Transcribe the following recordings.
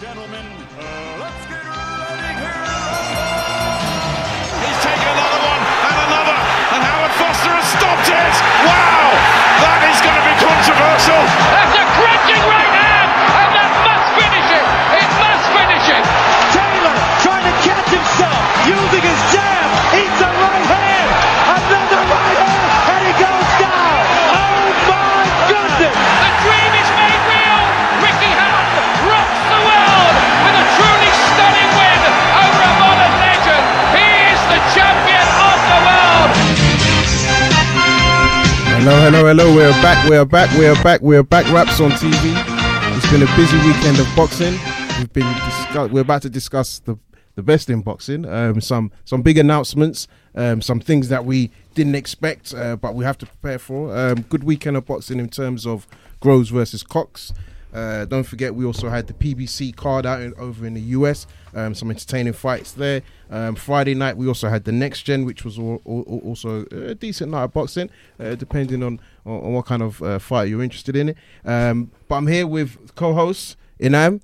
gentlemen, We're back. We're back. We're back. We're back. Wraps on TV. It's been a busy weekend of boxing. We've been discuss- We're about to discuss the the best in boxing. Um, some some big announcements. Um, some things that we didn't expect, uh, but we have to prepare for. Um, good weekend of boxing in terms of Groves versus Cox. Uh, don't forget, we also had the PBC card out in, over in the US. Um, some entertaining fights there. Um, Friday night, we also had the Next Gen, which was al- al- also a decent night of boxing, uh, depending on, on, on what kind of uh, fight you're interested in. Um, but I'm here with co-host Inam.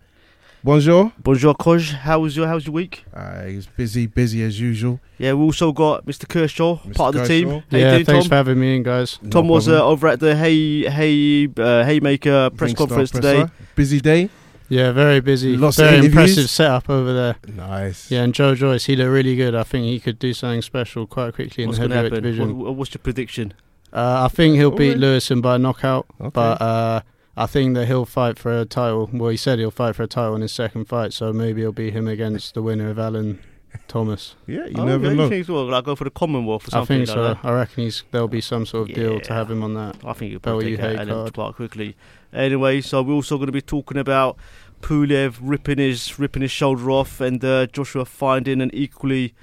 Bonjour. Bonjour, Koj. How was your How was your week? Uh, he's busy, busy as usual. Yeah, we also got Mr. Kershaw, Mr. part of the team. Kershaw. How you yeah, doing, thanks Tom? for having me in, guys. No Tom was uh, over at the Hay Hay uh, Hayemaker press Ringstar conference today. Busy day. Yeah, very busy. Lots of very interviews. impressive setup over there. Nice. Yeah, and Joe Joyce, he looked really good. I think he could do something special quite quickly in What's the going to heavyweight happen? division. What, what's your prediction? Uh, I think he'll beat Alright. Lewison by knockout, Okay. but uh, I think that he'll fight for a title. Well, he said he'll fight for a title in his second fight, so maybe it'll be him against the winner of Allen Thomas. yeah, you oh, never yeah, know. You think so? Like go for the Commonwealth or I think like so. that? I reckon he's there'll be some sort of deal to have him on that. I think you'll Bell probably take UK Alan card. quite quickly. Anyway, so we're also going to be talking about Pulev ripping his ripping his shoulder off, and uh, Joshua finding an equally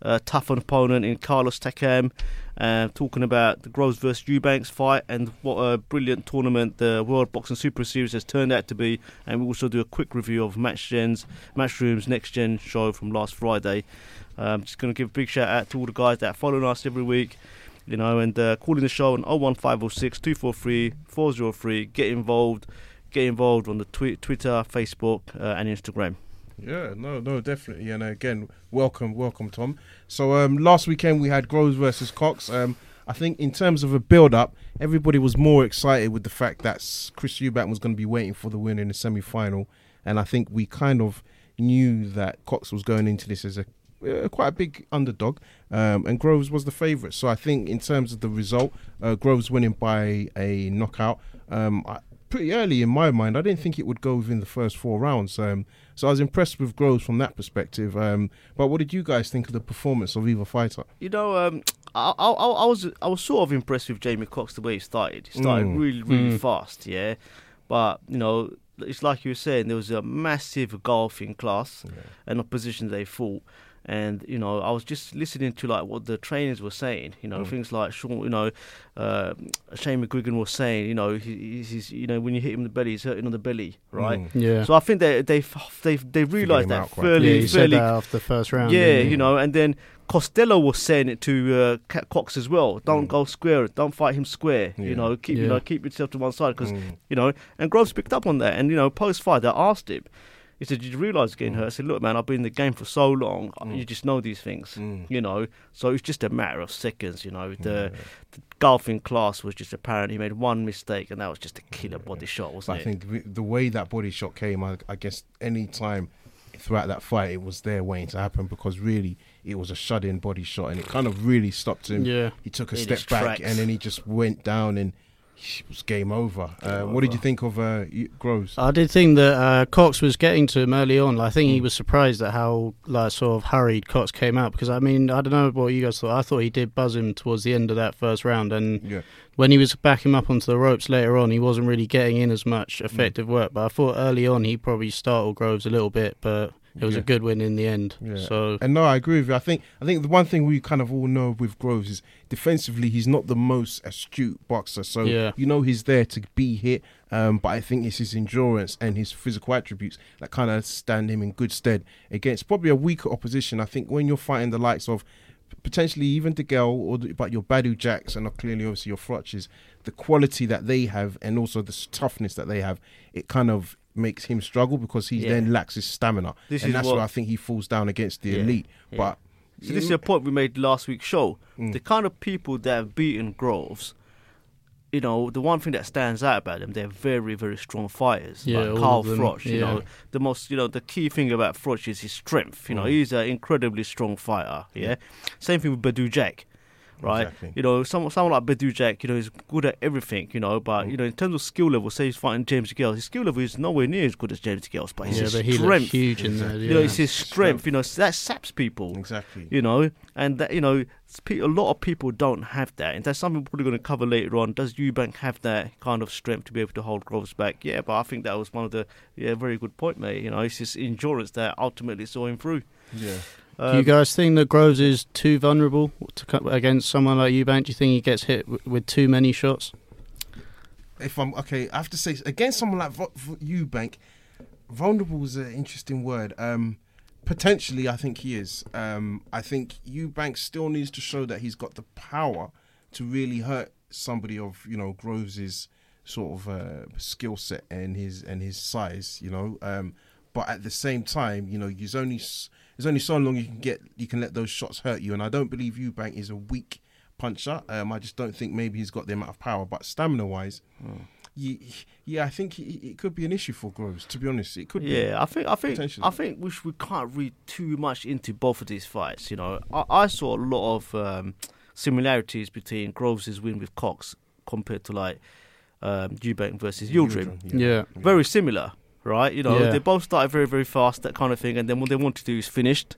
uh, tough opponent in Carlos Takam. Uh, talking about the Groves versus Eubanks fight and what a brilliant tournament the World Boxing Super Series has turned out to be. And we also do a quick review of Match Gen's Matchroom's Next Gen show from last Friday. Um, just going to give a big shout out to all the guys that are following us every week you know, and uh, calling the show on 01506 243 403. Get involved. Get involved on the twi- Twitter, Facebook, uh, and Instagram. Yeah, no, no, definitely. And again, welcome, welcome, Tom. So um, last weekend we had Groves versus Cox. Um, I think in terms of a build-up, everybody was more excited with the fact that Chris Eubank was going to be waiting for the win in the semi-final, and I think we kind of knew that Cox was going into this as a uh, quite a big underdog, um, and Groves was the favourite. So I think in terms of the result, uh, Groves winning by a knockout. Um, I, pretty early in my mind, I didn't think it would go within the first four rounds. Um, so I was impressed with Groves from that perspective. Um, but what did you guys think of the performance of either fighter? You know, um, I, I, I I was I was sort of impressed with Jamie Cox the way he started. He started Mm. really, really Mm. fast, yeah. But you know, it's like you were saying, there was a massive golfing class and opposition they fought. And you know, I was just listening to like what the trainers were saying. You know, Mm. things like Sean, you know, uh, Shane McGuigan was saying. You know, he, he's you know when you hit him in the belly, he's hurting on the belly, right? Mm. Yeah. So I think they they they they realised that fairly yeah, he said fairly that after the first round. yeah, didn't you know, and then Costello was saying it to uh, Cox as well. Don't Mm. go square. Don't fight him square. Yeah. You know, keep you know keep yourself to one side because Mm. you know. And Groves picked up on that, and you know, post fight, I asked him. He said, "Did you realise getting hurt?" I said, "Look, man, I've been in the game for so long. Mm. You just know these things, Mm. you know. So it's just a matter of seconds, you know. The, the golfing class was just apparent. He made one mistake, and that was just a killer body shot, wasn't I it? think the- way that body shot came, I, I guess any time throughout that fight, it was there waiting to happen because really it was a shut-in body shot, and it kind of really stopped him. Yeah. He took a In step back, tracks. and then he just went down, and it was game over. Uh, what did you think of uh, Groves? I did think that uh, Cox was getting to him early on. I think he Mm. was surprised at how like sort of hurried Cox came out because I mean I don't know what you guys thought. I thought he did buzz him towards the end of that first round, and yeah, when he was backing him up onto the ropes later on, he wasn't really getting in as much effective work. But I thought early on he probably startled Groves a little bit, but it was Yeah. a good win in the end. Yeah. So And no, I agree with you. I think I think the one thing we kind of all know with Groves is defensively he's not the most astute boxer. So Yeah. you know he's there to be hit. Um, but I think it's his endurance and his physical attributes that kind of stand him in good stead against probably a weaker opposition. I think when you're fighting the likes of potentially even DeGale or the, but your Badou Jacks and clearly obviously your Froches, the quality that they have and also the toughness that they have, it kind of makes him struggle because he Yeah. then lacks his stamina, This and is that's what- where I think he falls down against the Yeah, elite. yeah. But So this is a point we made last week's show. Mm. The kind of people that have beaten Groves, you know, the one thing that stands out about them, they're very, very strong fighters. Yeah, like Carl of them, Froch, you know, the most, you know, the key thing about Froch is his strength. You know, Mm. he's an incredibly strong fighter. Yeah. Same thing with Badou Jack. Right, Exactly. you know, someone, someone like Badou Jack, you know, is good at everything, you know, but mm. you know, in terms of skill level, say he's fighting James Gales, his skill level is nowhere near as good as James Gales, but yeah, his but strength. huge in there. Yeah. You know, it's his Strength. strength. You know, that saps people exactly, you know, and that you know, a lot of people don't have that, and that's something we're probably going to cover later on. Does Eubank have that kind of strength to be able to hold Groves back? Yeah, but I think that was one of the yeah, very good point, mate. You know, it's his endurance that ultimately saw him through. yeah. Do you guys think that Groves is too vulnerable to co- against someone like Eubank? Do you think he gets hit w- with too many shots? if I'm okay, I have to say against someone like Vo- Vo- Eubank, vulnerable is an interesting word. Um, potentially, I think he is. Um, I think Eubank still needs to show that he's got the power to really hurt somebody of you know Groves's sort of uh, skill set and his and his size. You know, um, but at the same time, you know, he's only s- there's only so long you can get you can let those shots hurt you, and I don't believe Eubank is a weak puncher. Um, I just don't think maybe he's got the amount of power, but stamina wise, yeah, yeah, I think it, it could be an issue for Groves. To be honest, it could. Be. Yeah, I think I think I think we sh- we can't read too much into both of these fights. You know, I, I saw a lot of um, similarities between Groves' win with Cox compared to like um, Eubank versus Yildirim. Yeah. very similar, right? You know, Yeah. they both started very, very fast, that kind of thing, and then what they want to do is finished.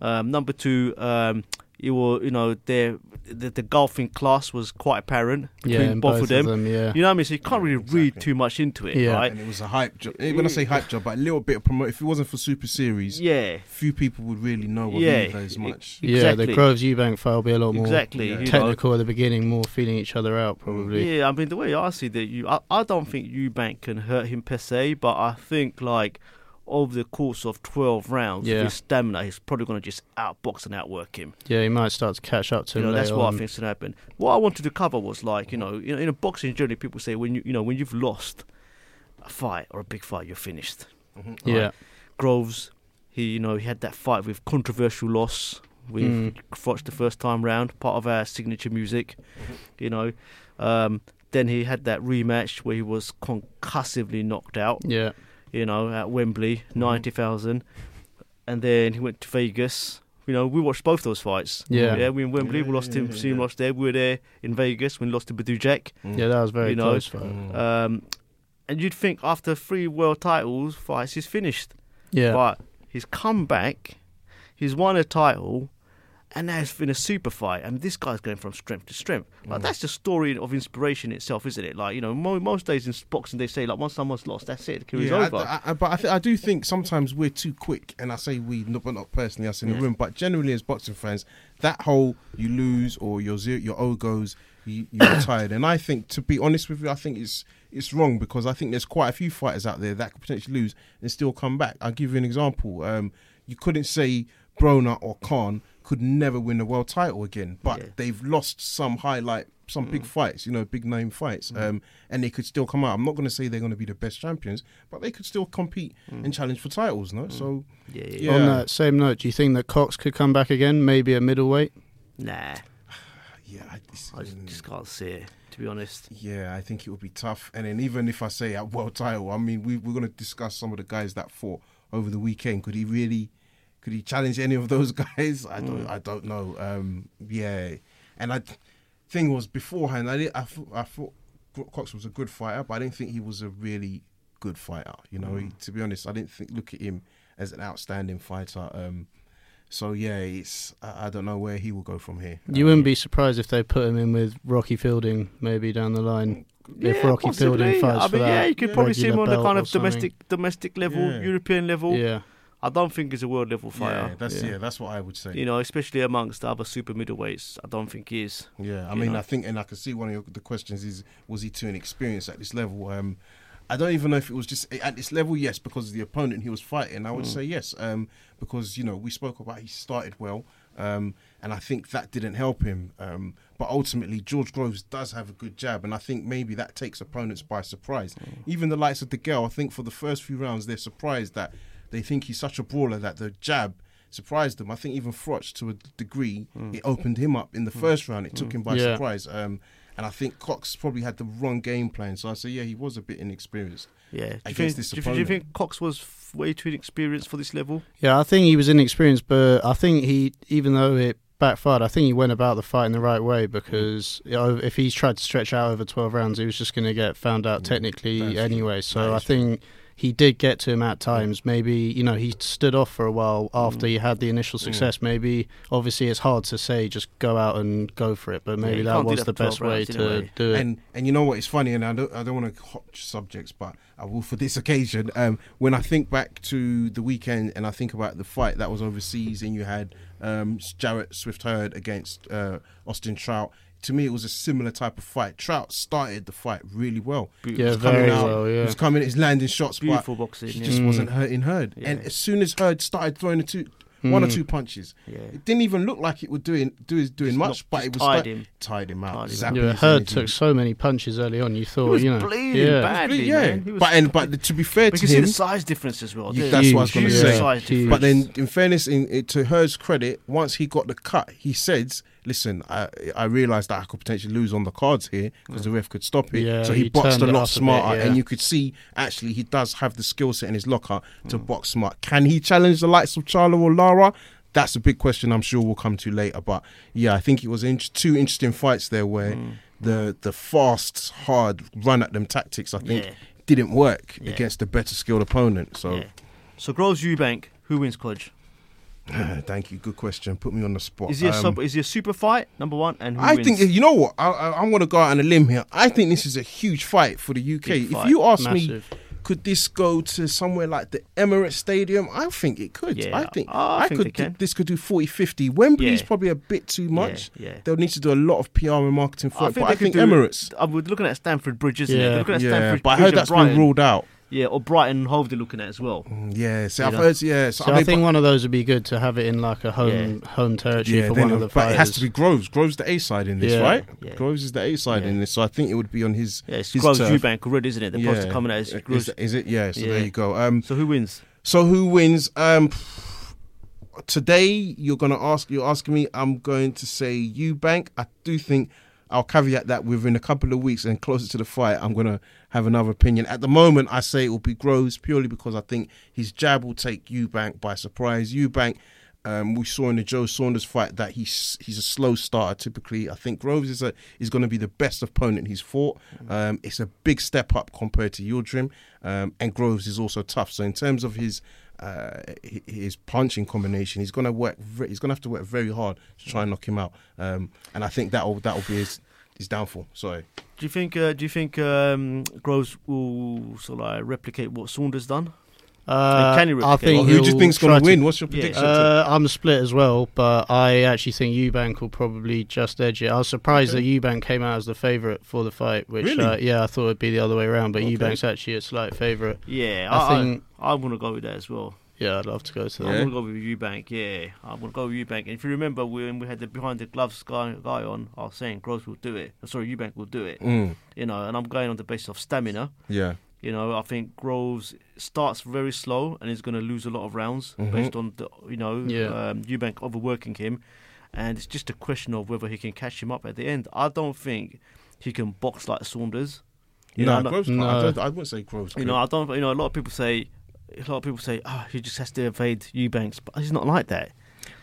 Um, number two, um, you were, you know, their the, the golfing class was quite apparent between Yeah, in both, of them. yeah. You know what I mean? So you can't really read Exactly. too much into it, Yeah. right? And it was a hype job. Eh, When I say hype job, but a little bit of promote. If it wasn't for Super Series, Yeah, few people would really know of Yeah, either as much. Yeah, the Groves Eubank fight will be a lot more exactly. you know. technical at the beginning, more feeling each other out, probably. Yeah, I mean the way I see that, you, I, I don't think Eubank can hurt him per se, but I think like over the course of twelve rounds, Yeah. his stamina, he's probably going to just outbox and outwork him. Yeah, he might start to catch up to You him know, that's later what on. I think's gonna happen. What I wanted to cover was like, you know, you know, in a boxing journey, people say when you, you know, when you've lost a fight or a big fight, you're finished. Yeah, Groves, he, you know, he had that fight with controversial loss with Mm. Froch the first time round, part of our signature music. You know, um, then he had that rematch where he was concussively knocked out. yeah, You know, at Wembley, ninety thousand, and then he went to Vegas. You know, we watched both those fights. Yeah. yeah. We in Wembley, we lost yeah, him. yeah, him yeah. lost there. We were there in Vegas when we lost to Badou Jack. yeah. That was very You know, close fight. Mm. Um, and you'd think after three world titles fights, he's finished. Yeah, But he's come back, he's won a title, and now it's been a super fight. And this guy's going from strength to strength. Mm. That's the story of inspiration itself, isn't it? Like you know, mo- most days in boxing they say like once someone's lost, that's it, the career's Yeah, over. I, I, but I, th- I do think sometimes we're too quick, and I say we, not, but not personally us in the Yeah. room, but generally as boxing fans, that whole you lose or your zero, your O goes, you, you're retired. And I think, to be honest with you, I think it's it's wrong because I think there's quite a few fighters out there that could potentially lose and still come back. I'll give you an example. Um, you couldn't say Broner or Khan could never win the world title again, but Yeah. Mm. they've lost some highlight, some big fights, you know, big name fights, um, and they could still come out. I'm not going to say they're going to be the best champions, but they could still compete and challenge for titles, no? So, Mm. yeah, yeah. yeah. On that same note, do you think that Cox could come back again, maybe a middleweight? Nah, yeah, I, it's- I just, just can't see it. To be honest. yeah, I think it would be tough. And then even if I say at world title, I mean, we, we're going to discuss some of the guys that fought over the weekend. Could he really, could he challenge any of those guys? I don't, I don't know. Um, yeah, and I, thing was beforehand, I did, I thought, I thought Cox was a good fighter, but I didn't think he was a really good fighter. You know, he, to be honest, I didn't think look at him as an outstanding fighter. Um, so yeah, it's I, I don't know where he will go from here. You wouldn't be surprised if they put him in with Rocky Fielding maybe down the line. if Yeah, Rocky possibly. Fielding fights I for mean, that yeah, you could probably see him on the kind or of something. domestic domestic level, Yeah. European level. Yeah, I don't think he's a world level fighter. Yeah, that's Yeah. yeah. that's what I would say. You know, especially amongst the other super middleweights, I don't think he is. Yeah, I mean, know. I think, and I can see one of your, the questions is, was he too inexperienced at this level? Um, I don't even know if it was just at this level. Yes, because of the opponent he was fighting. I would Mm. say yes, um, because you know we spoke about he started well. Um, and I think that didn't help him. Um, but ultimately, George Groves does have a good jab, and I think maybe that takes opponents by surprise. Even the likes of DeGale, I think for the first few rounds, they're surprised that they think he's such a brawler that the jab surprised them. I think even Froch, to a degree, hmm. it opened him up in the hmm. first round. It took hmm. him by Yeah. surprise. Um, and I think Cox probably had the wrong game plan. So I say, yeah, he was a bit inexperienced. Yeah. Do you, think, this do, you, do you think Cox was way too inexperienced for this level? Yeah, I think he was inexperienced, but I think he, even though it backfired, I think he went about the fight in the right way because you know, if he tried to stretch out over 12 rounds, he was just going to get found out technically that's anyway. That So I is think he did get to him at times. Maybe, you know, he stood off for a while after Mm. he had the initial success. Maybe, obviously, it's hard to say just go out and go for it, but maybe you that was that the best way to anyway. do it. And and you know what? It's funny, and I don't I don't want to hot subjects, but I will for this occasion. Um, when I think back to the weekend and I think about the fight that was overseas, and you had um, Jarrett Swift Hurd against uh, Austin Trout. To me, it was a similar type of fight. Trout started the fight really well. Yeah, He was coming very out, well, yeah. He was coming, he's landing shots, Beautiful but boxing, he yeah. just Mm. wasn't hurting Hurd. And as soon as Hurd started throwing the two, one or Mm. two punches, Yeah. it didn't even look like it would doing do doing Just much, not- but just it was tied sta- him. tied him out. Tied him yeah, his Hurd energy. took so many punches early on. You thought, He was you know, bleeding yeah. badly, yeah, man. Was but and but to be fair But to you can see him, the size difference as well. You- There's that's what I was gonna say. size but then in fairness, in, in to Hurd's credit, once he got the cut, he said, "Listen, I I realised that I could potentially lose on the cards here because the ref could stop it. Yeah, so he, he boxed a lot up a bit, smarter, yeah. and you could see actually he does have the skill set in his locker to Mm. box smart. Can he challenge the likes of Charlo or Lara?" That's a big question. I'm sure we'll come to later. But yeah, I think it was in- two interesting fights there where Mm. the the fast, hard run at them tactics. I think Yeah. didn't work against a better skilled opponent. So. So Groves Eubank, who wins Codge? Thank you. Good question. Put me on the spot. Is he a Um, sub, is he a super fight number one? And who I wins? think you know what I, I, I'm going to go out on a limb here. I think this is a huge fight for the UK. Big If fight. you ask me, could this go to somewhere like the Emirates Stadium? I think it could. Yeah, I think I think could. they. This could do 40, 50. Wembley's Yeah. probably a bit too much. yeah. They'll need to do a lot of PR and marketing for I it. think But I think do- Emirates. I was looking at Stamford Bridge, isn't it? Yeah. They're looking at Yeah, Stamford but I heard and that's Brighton. been ruled out. Yeah, or Brighton Hove they're looking at as well. Yeah, so You I've know? heard. Yeah, so, So I, I, think but- one of those would be good to have it in like a home home territory Yeah, for then one of it- the but fighters. it has to be Groves. Groves the A side in this, Yeah. right? Yeah. Groves is the A side Yeah. in this, so I think it would be on his. Yeah, it's his Groves turf. Eubank already, isn't it? The poster coming out is is, Groves. is it? Yeah. So Yeah. there you go. Um, So who wins? so who wins? Um, today you're gonna ask. You're asking me. I'm going to say Eubank. I do think. I'll caveat that within a couple of weeks and closer to the fight, I'm gonna have another opinion. At the moment, I say it will be Groves purely because I think his jab will take Eubank by surprise. Eubank, um, we saw in the Joe Saunders fight that he's he's a slow starter typically. I think Groves is a is going to be the best opponent he's fought. Um, it's a big step up compared to Yildirim, um, and Groves is also tough. So in terms of his uh, his punching combination, he's going to work. He's going to have to work very hard to try and knock him out. Um, and I think that will that will be his his downfall. Sorry. Do you think? Uh, do you think um, Groves will sort of like replicate what Saunders done? Uh, can you I think Well, who do you he'll think's going to win? What's your Yeah. prediction? Uh, I'm split as well, but I actually think Eubank will probably just edge it. I was surprised that Eubank came out as the favourite for the fight, which Really? uh, yeah, I thought it'd be the other way around, but Okay. Eubank's actually a slight favourite. Yeah, I I, think- I, I want to go with that as well. Yeah, I'd love to go to that. I Yeah. want to go with Eubank. Yeah, I want to go with Eubank. And if you remember when we had the behind the gloves guy, guy on, I was saying Groves will do it. Sorry, Eubank will do it. Mm, You know, and I'm going on the basis of stamina. yeah. You know, I think Groves starts very slow and is going to lose a lot of rounds Mhm. based on the, you know, Yeah. um, Eubank overworking him, and it's just a question of whether he can catch him up at the end. I don't think he can box like Saunders. You no, know, I Groves. can't. I, No. don't, I wouldn't say Groves. you could. know, I don't. You know, a lot of people say, a lot of people say, oh, he just has to evade Eubanks, but he's not like that.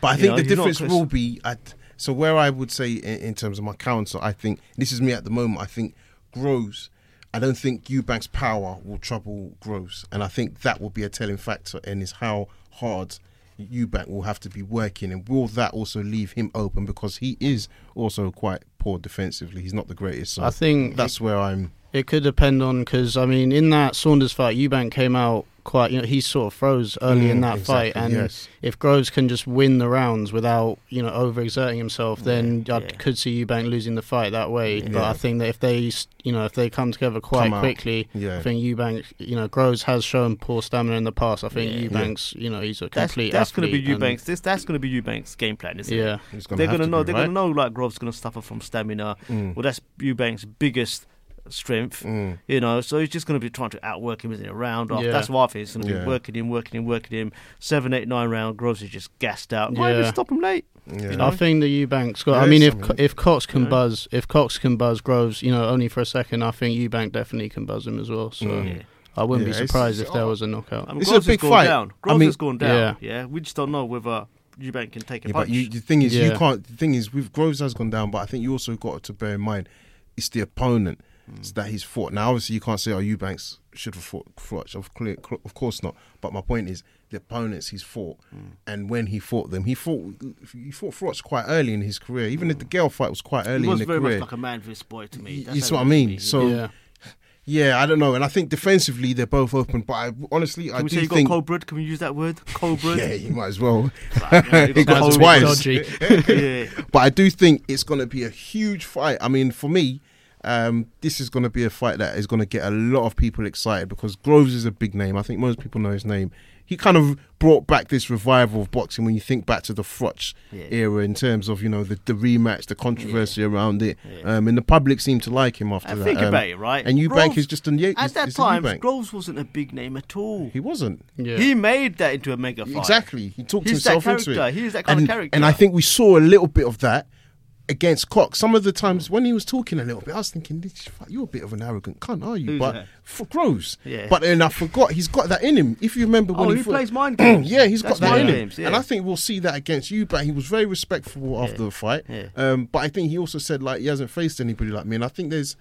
But I You think know, the difference Chris- will be at so where I would say in, in terms of my counter, I think this is me at the moment. I think Groves. I don't think Eubank's power will trouble Groves, and I think that will be a telling factor. And is how hard Eubank will have to be working, and will that also leave him open because he is also quite poor defensively. He's not the greatest. So I think that's where I'm. It could depend on because I mean, in that Saunders fight, Eubank came out quite. You know, he sort of froze early in Mm, that fight, and yes. if Groves can just win the rounds without you know overexerting himself, then I yeah. could see Eubank losing the fight that way. But I think that if they you know if they come together quite Come quickly, yeah. I think Eubank you know Groves has shown poor stamina in the past. I think Yeah. Eubank's you know he's a That's, complete. that's going to be athlete and- Eubanks. This that's going to be Eubanks' game plan, isn't it? Yeah. He's gonna they're going to to know. be, They're going to know like Groves going to suffer from stamina. Well, that's Eubanks' biggest strength. Mm. You know, so he's just going to be trying to outwork him in a round. Off. Yeah. That's what I think. He's going to Yeah. be working him, working him, working him. Seven, eight, nine round. Groves is just gassed out. Why Yeah. even stop him late? Yeah. You know? I think the Eubanks got. Yeah, I mean, if something. if Cox can Yeah. buzz, if Cox can buzz Groves, you know, only for a second, I think Eubank definitely can buzz him as well. So Mm. I wouldn't Yeah, be surprised if there oh. was a knockout. I mean, It's a Groves big has gone fight. down. I Groves mean- has gone down. Yeah. Yeah. we just don't know whether Eubank can take a Yeah, punch. but you, the thing is, you can't. The thing is, with Groves has gone down, but I think you also got to bear in mind it's the opponent Mm. that he's fought. Now, obviously, you can't say, "Oh, Eubanks should have fought Froch." Of, clear, of course not. But my point is, the opponents he's fought, Mm. and when he fought them, he fought he fought Froch quite early in his career. Even if DeGale fight was quite early he was in the very career. much like a man for his boy to me. That's It's how what I it was to mean. me. So. yeah. Yeah, I don't know, and I think defensively they're both open. But I, honestly, I we do say you think got cold blood? Can we use that word? Cold blood? yeah, you might as well. Yeah, He got Sounds a twice. yeah. But I do think it's going to be a huge fight. I mean, for me, um, this is going to be a fight that is going to get a lot of people excited because Groves is a big name. I think most people know his name. He kind of brought back this revival of boxing when you think back to the Froch Yeah. era in terms of you know the, the rematch, the controversy around it, um, and the public seemed to like him after And that. think um, about it, right? And Eubank Groves- is just a yeah, At that time, Groves wasn't a big name at all. He wasn't. Yeah. He made that into a mega fight. Exactly. He talked He's that himself into character. it. He is that kind of character. And I think we saw a little bit of that against Cox. Some of the times when he was talking a little bit, I was thinking, "This- you're a bit of an arrogant cunt, are you? Who's but for Groves. Yeah. But then I forgot he's got that in him. If you remember when Oh, he, he plays mind games. yeah, he's That's got that in him. games, yeah. And I think we'll see that against you. But he was very respectful after the fight. Yeah. Um, but I think he also said like he hasn't faced anybody like me, and I think there's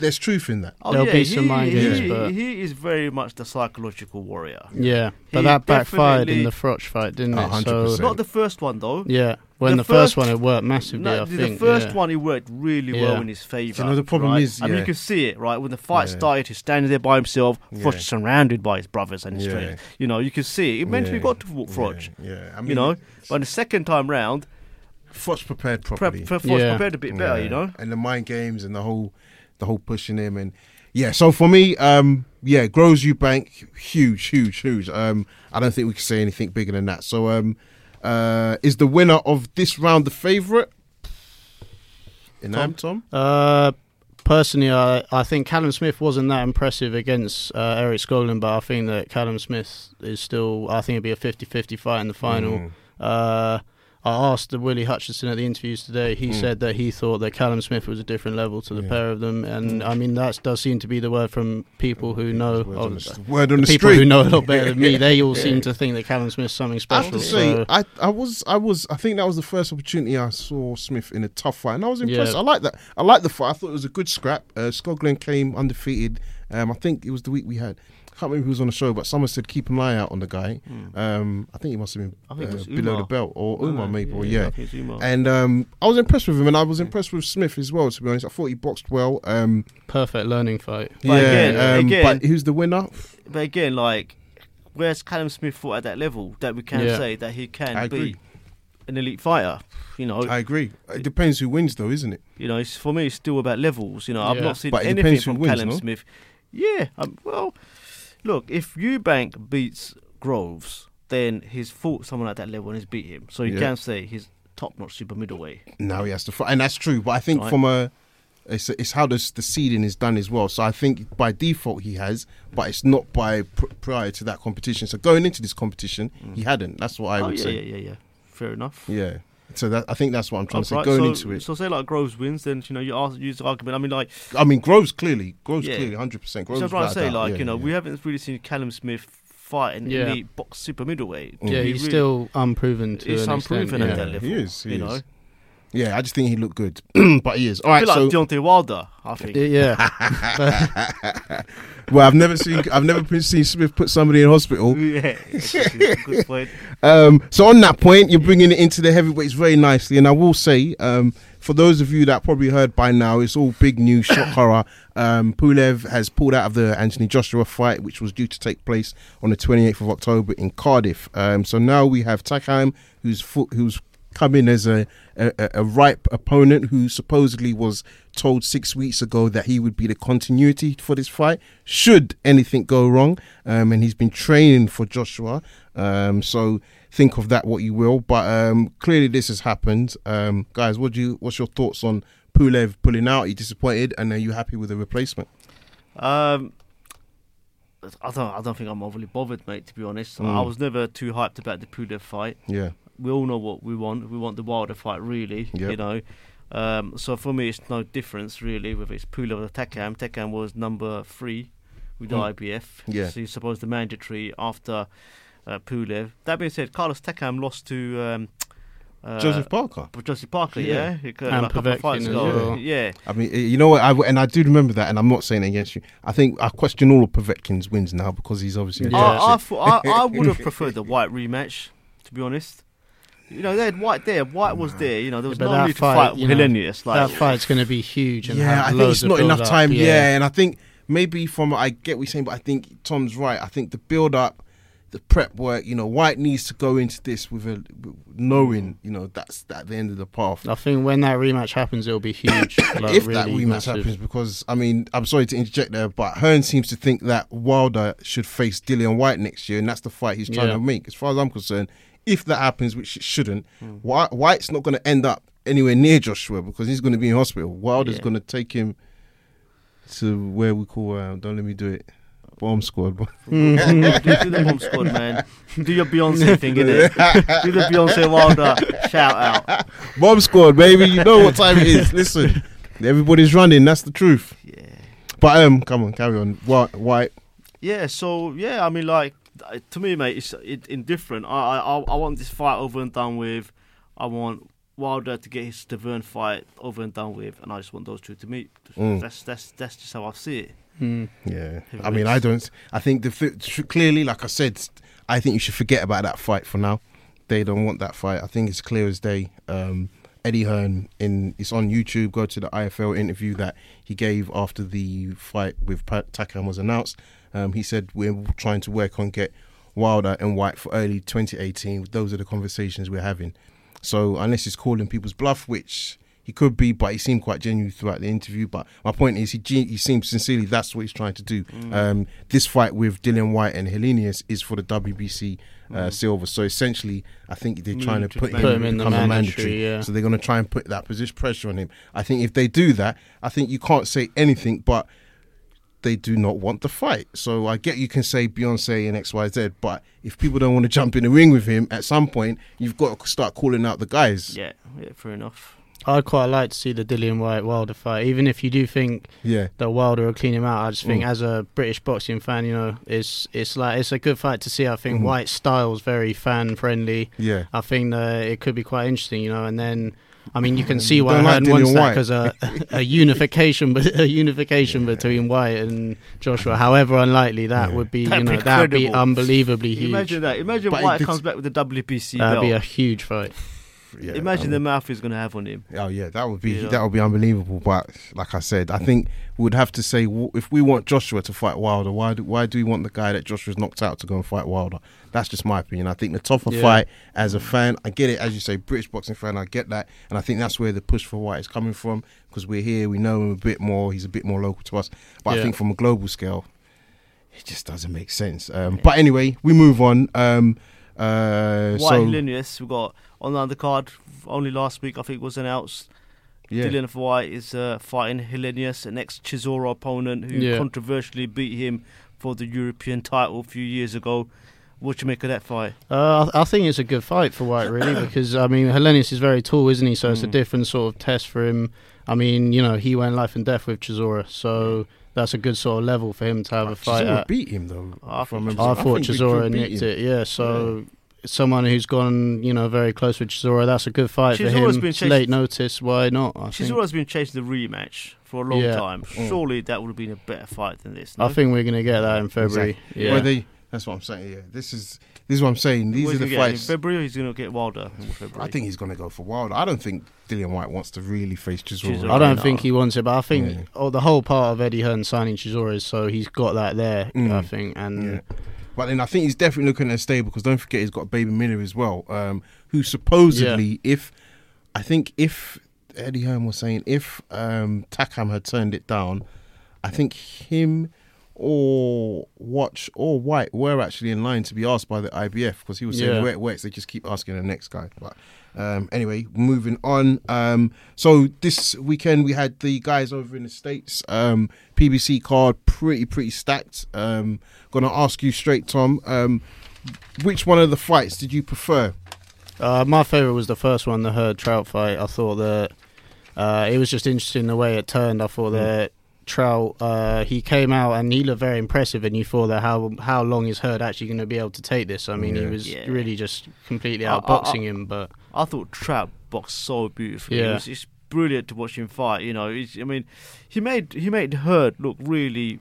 there's truth in that. Oh, There'll yeah, be some he, mind he, but- he is very much the psychological warrior. Yeah, but He that backfired in the Froch fight, didn't it? 100%. So Not the first one though. yeah, when The the, first, first- one it worked massively. No, I the think first yeah. one he worked really Yeah. well in his favour. You know, the problem right? is, I mean, you can see it right when the fight Yeah. started. He's standing there by himself, Yeah. Surrounded by his brothers and his Yeah. friends. You know, you can see it. It meant Yeah. he got to Froch. Yeah, yeah. I mean, You know, but the second time round, Froch prepared prep, properly. Froch Yeah. prepared a bit better. Yeah. You know, and the mind games and the whole the whole pushing him and yeah. So for me, um, yeah, Groves Eubank huge, huge, huge. Um, I don't think we can say anything bigger than that. So um, uh, is the winner of this round the favourite? In Tom, Tom. Uh, personally, I, I think Callum Smith wasn't that impressive against uh, Eric Skoglund, but I think that Callum Smith is still. I think it'd be a 50-50 fight in the final. Mm. Uh, I asked Willie Hutchinson at the interviews today. He Mm. said that he thought that Callum Smith was a different level to the Yeah. pair of them, and I mean that does seem to be the word from people who know. Word on the, word on the people who know a lot better than me, they all seem to think that Callum Smith's something I special. have to say, so- I, I was, I was, I think that was the first opportunity I saw Smith in a tough fight, and I was impressed. Yeah. I like that. I like the fight. I thought it was a good scrap. Uh, Skoglund came undefeated. Um, I think it was the week we had. I can't remember who was on the show, but someone said keep an eye out on the guy. Um, I think he must have been. I think it uh, below Umar. the belt or No, Umar no, maybe, or yeah, yeah. I think it's Umar. And um, I was impressed with him, and I was impressed with Smith as well. To be honest, I thought he boxed well. Um, perfect learning fight. But again- um, again- but who's the winner? but again, like where's Callum Smith fought at that level that we can Yeah. say that he can I agree. be an elite fighter. You know, I agree. It depends who wins, though, isn't it? You know, it's, for me, it's still about levels. You know, I've not seen But anything from wins, Callum no? Smith. Yeah, um, well, look, if Eubank beats Groves, then he's fought someone at that level and he's beat him. So you Yeah. can say he's top-notch super middleweight. Now he has to fight, and that's true. But I think Right. from a, it's, it's how this, the seeding is done as well. So I think by default he has, but it's not by pr- prior to that competition. So going into this competition, he mm. hadn't. That's what I oh would yeah, say. yeah, yeah, yeah. Fair enough. Yeah. So that I think that's what I'm trying to say. Right, Going so, into it, So say like Groves wins, then you know you ask, use the argument. I mean, like I mean, Groves clearly, Groves Yeah. clearly, hundred percent. Groves. so Groves. I'm trying to say, like Yeah, you know, yeah. we haven't really seen Callum Smith fight in Yeah. elite box super middleweight. Yeah, He he's really- still unproven to He's an extent. unproven yeah. at that level. he is, he you know, is. Yeah, I just think he looked good, but he is. All I right, feel so like Deontay Wilder. I think. Yeah, well, I've never seen, I've never seen Smith put somebody in hospital. yeah, it's a good point. Um, so on that point, you're bringing it into the heavyweights very nicely, and I will say um, for those of you that probably heard by now, it's all big news, shock horror. Um, Pulev has pulled out of the Anthony Joshua fight, which was due to take place on the 28th of October in Cardiff. Um, so now we have Takam, who's fo- who's come in as a, a, a ripe opponent who supposedly was told six weeks ago that he would be the continuity for this fight should anything go wrong. Um, and he's been training for Joshua. Um, so think of that what you will. But um, clearly this has happened. Um, guys, what do you? What's your thoughts on Pulev pulling out? Are you disappointed? And are you happy with the replacement? Um, I don't. I don't think I'm overly bothered, mate. To be honest, Mm. I was never too hyped about the Pulev fight. Yeah, We all know what we want. We want the Wilder fight, really. Yep. You know. Um, so for me, it's no difference really whether it's Pulev or Takam. Takam was number three with the Mm. IBF. Yeah. So he's supposed the mandatory after uh, Pulev. That being said, Carlos Takam lost to um, uh, Joseph Parker. Joseph Parker. Yeah. Yeah, could- And like a Povetkin fights ago. well. Yeah. I mean, you know what? I, and I do remember that, and I'm not saying it against you. I think I question all of Povetkin's wins now because he's obviously. Yeah. I, I, I, I would have preferred the Whyte rematch, to be honest. You know, they had Whyte there. Whyte was there. You know, there was But no that need to fight, fight you know, Helenius. Like, that fight's going to be huge. And yeah, I think it's not enough build-up, time. Yeah. and I think maybe from I get what you're saying, but I think Tom's right. I think the build up, the prep work. You know, Whyte needs to go into this with a knowing. You know, that's at the end of the path. I think when that rematch happens, it'll be huge. like, if really that rematch massive. happens, because I mean, I'm sorry to interject there, but Hearn seems to think that Wilder should face Dillian Whyte next year, and that's the fight he's trying Yeah. to make. As far as I'm concerned, if that happens, which it shouldn't, Hmm. Whyte, Whyte's not going to end up anywhere near Joshua because he's going to be in hospital. Wilder's Yeah. going to take him to where we call uh, don't let me do it bomb squad. do, do the bomb squad, man. Do your Beyonce thing, innit? do the Beyonce Wilder shout out. bomb squad, baby. You know what time it is. Listen, everybody's running. That's the truth. Yeah. But um, come on, carry on. Whyte, Whyte. Yeah, so yeah, I mean, like to me, mate, it's it, indifferent. I, I I want this fight over and done with. I want Wilder to get his Stiverne fight over and done with, and I just want those two to meet. Mm. That's that's that's just how I see it. Mm. Yeah, Who I mean, wins? I don't. I think the clearly, like I said, I think you should forget about that fight for now. They don't want that fight. I think it's clear as day. Um, Eddie Hearn in it's on YouTube. Go to the IFL interview that he gave after the fight with Pat Takam was announced. Um, he said we're trying to work on get Wilder and Whyte for early 2018. Those are the conversations we're having. So unless he's calling people's bluff, which he could be, but he seemed quite genuine throughout the interview. But my point is, he he seems sincerely that's what he's trying to do. Um, this fight with Dillian Whyte and Helenius is for the WBC uh, silver. So essentially, I think they're trying to to put him, him in the become a mandatory, yeah. So they're going to try and put that position pressure on him. I think if they do that, I think you can't say anything but they do not want the fight. So I get you can say Beyonce and XYZ, but if people don't want to jump in the ring with him at some point, you've got to start calling out the guys. Yeah, yeah, fair enough. I'd quite like to see the Dillian Whyte Wilder fight, even if you do think Yeah. that Wilder will clean him out. I just think, Mm. as a British boxing fan, you know, it's it's like it's a good fight to see. I think Mhm. Whyte's style's very fan friendly. Yeah. I think uh, it could be quite interesting, you know. And then, I mean, you can um, see You why don't like Hearn wants that because uh, a, a unification, a unification between Whyte and Joshua, however unlikely that Yeah. would be, That'd you know, be that'd be unbelievably huge. Imagine that. Imagine But Whyte comes back with the WBC That'd belt. be a huge fight. Yeah. Imagine I the mouth he's going to have on him. Oh yeah, that would be Yeah. that would be unbelievable. But like I said, I think we would have to say if we want Joshua to fight Wilder, why do why do we want the guy that Joshua's knocked out to go and fight Wilder? That's just my opinion. I think the tougher Yeah. fight as a fan, I get it as you say, British boxing fan, I get that, and I think that's where the push for Whyte is coming from because we're here, we know him a bit more, he's a bit more local to us. But I think from a global scale, it just doesn't make sense. Um, But anyway, we move on. Um, uh, Whyte so Helenius, we got on the undercard only last week. I think was announced. yeah. Dillian Whyte is uh, fighting Helenius, an ex Chisora opponent who Yeah. controversially beat him for the European title a few years ago. What do you make of that fight? Uh, I I think it's a good fight for Whyte, really, because I mean, Helenius is very tall, isn't he? So it's a Mm. different sort of test for him. I mean, you know, he went life and death with Chisora, so that's a good sort of level for him to have a fight Chisora at. beat him though. I if I thought remember. I think thought Big Chisora nicked him. it, yeah. So someone who's gone, you know, very close with Chisora, that's a good fight Chisora's for him. been It's late notice, why not? I think. Chisora's been chasing the rematch for a long Yeah. time. Mm. Surely that would have been a better fight than this. No? I think we're gonna get that in February. Exactly. Yeah. Well, they That's what I'm saying. Yeah, this is this is what I'm saying. These Where's are the gonna? In fights. February, or he's going to get Wilder in February. I think he's going to go for Wilder. I don't think Dillian Whyte wants to really face Chisora. Chisora. I don't no. think he wants it, but I think Yeah. oh, the whole part of Eddie Hearn signing Chisora is so he's got that there. Mm. I think, and Yeah. But then I think he's definitely looking at a stable because don't forget he's got Baby Miller as well, um, who supposedly, if I think if Eddie Hearn was saying if um, Takam had turned it down, I think him or Watch or Whyte were actually in line to be asked by the IBF because he was saying Yeah. where it works, they just keep asking the next guy. But um, anyway, moving on. Um, so this weekend we had the guys over in the states. Um, PBC card pretty pretty stacked. Um, gonna ask you straight, Tom. Um, which one of the fights did you prefer? Uh, my favourite was the first one, the Hurd Trout fight. I thought that uh, it was just interesting the way it turned. I Mm. thought that Trout uh, he came out and he looked very impressive, and you thought that how how long is Hurd actually going to be able to take this? I mean, he was Yeah. really just completely I- I- outboxing him, but I thought Trout boxed so beautifully. It Yeah. was, it's brilliant to watch him fight. You know, he's, I mean, he made he made Hurd look really.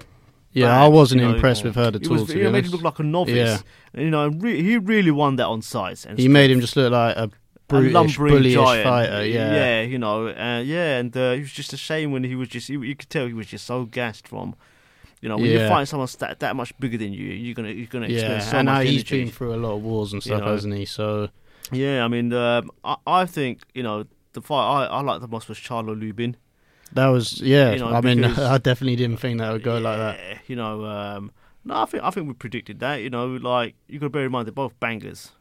yeah, bad, I wasn't you know. impressed with Hurd at He all. was, to he be made him look like a novice. Yeah. And, you know, re- he really won that on size. And he made him just look like a a brutish, lumbering bullyish giant. fighter. Yeah, yeah, you know, uh, yeah, and uh, it was just a shame when he was just. You, you could tell he was just so gassed from. You know, when you're Yeah. fighting someone that that much bigger than you, you're gonna you're gonna yeah. so and much now he's energy. been through a lot of wars and stuff, know. hasn't he? So Yeah, I mean, um, I, I think you know the fight I, I like the most was Charlo Lubin. that was yeah. You know, I mean, I definitely didn't think that would go like that. You know, um, no, I think I think we predicted that. You know, like you got to bear in mind they're both bangers.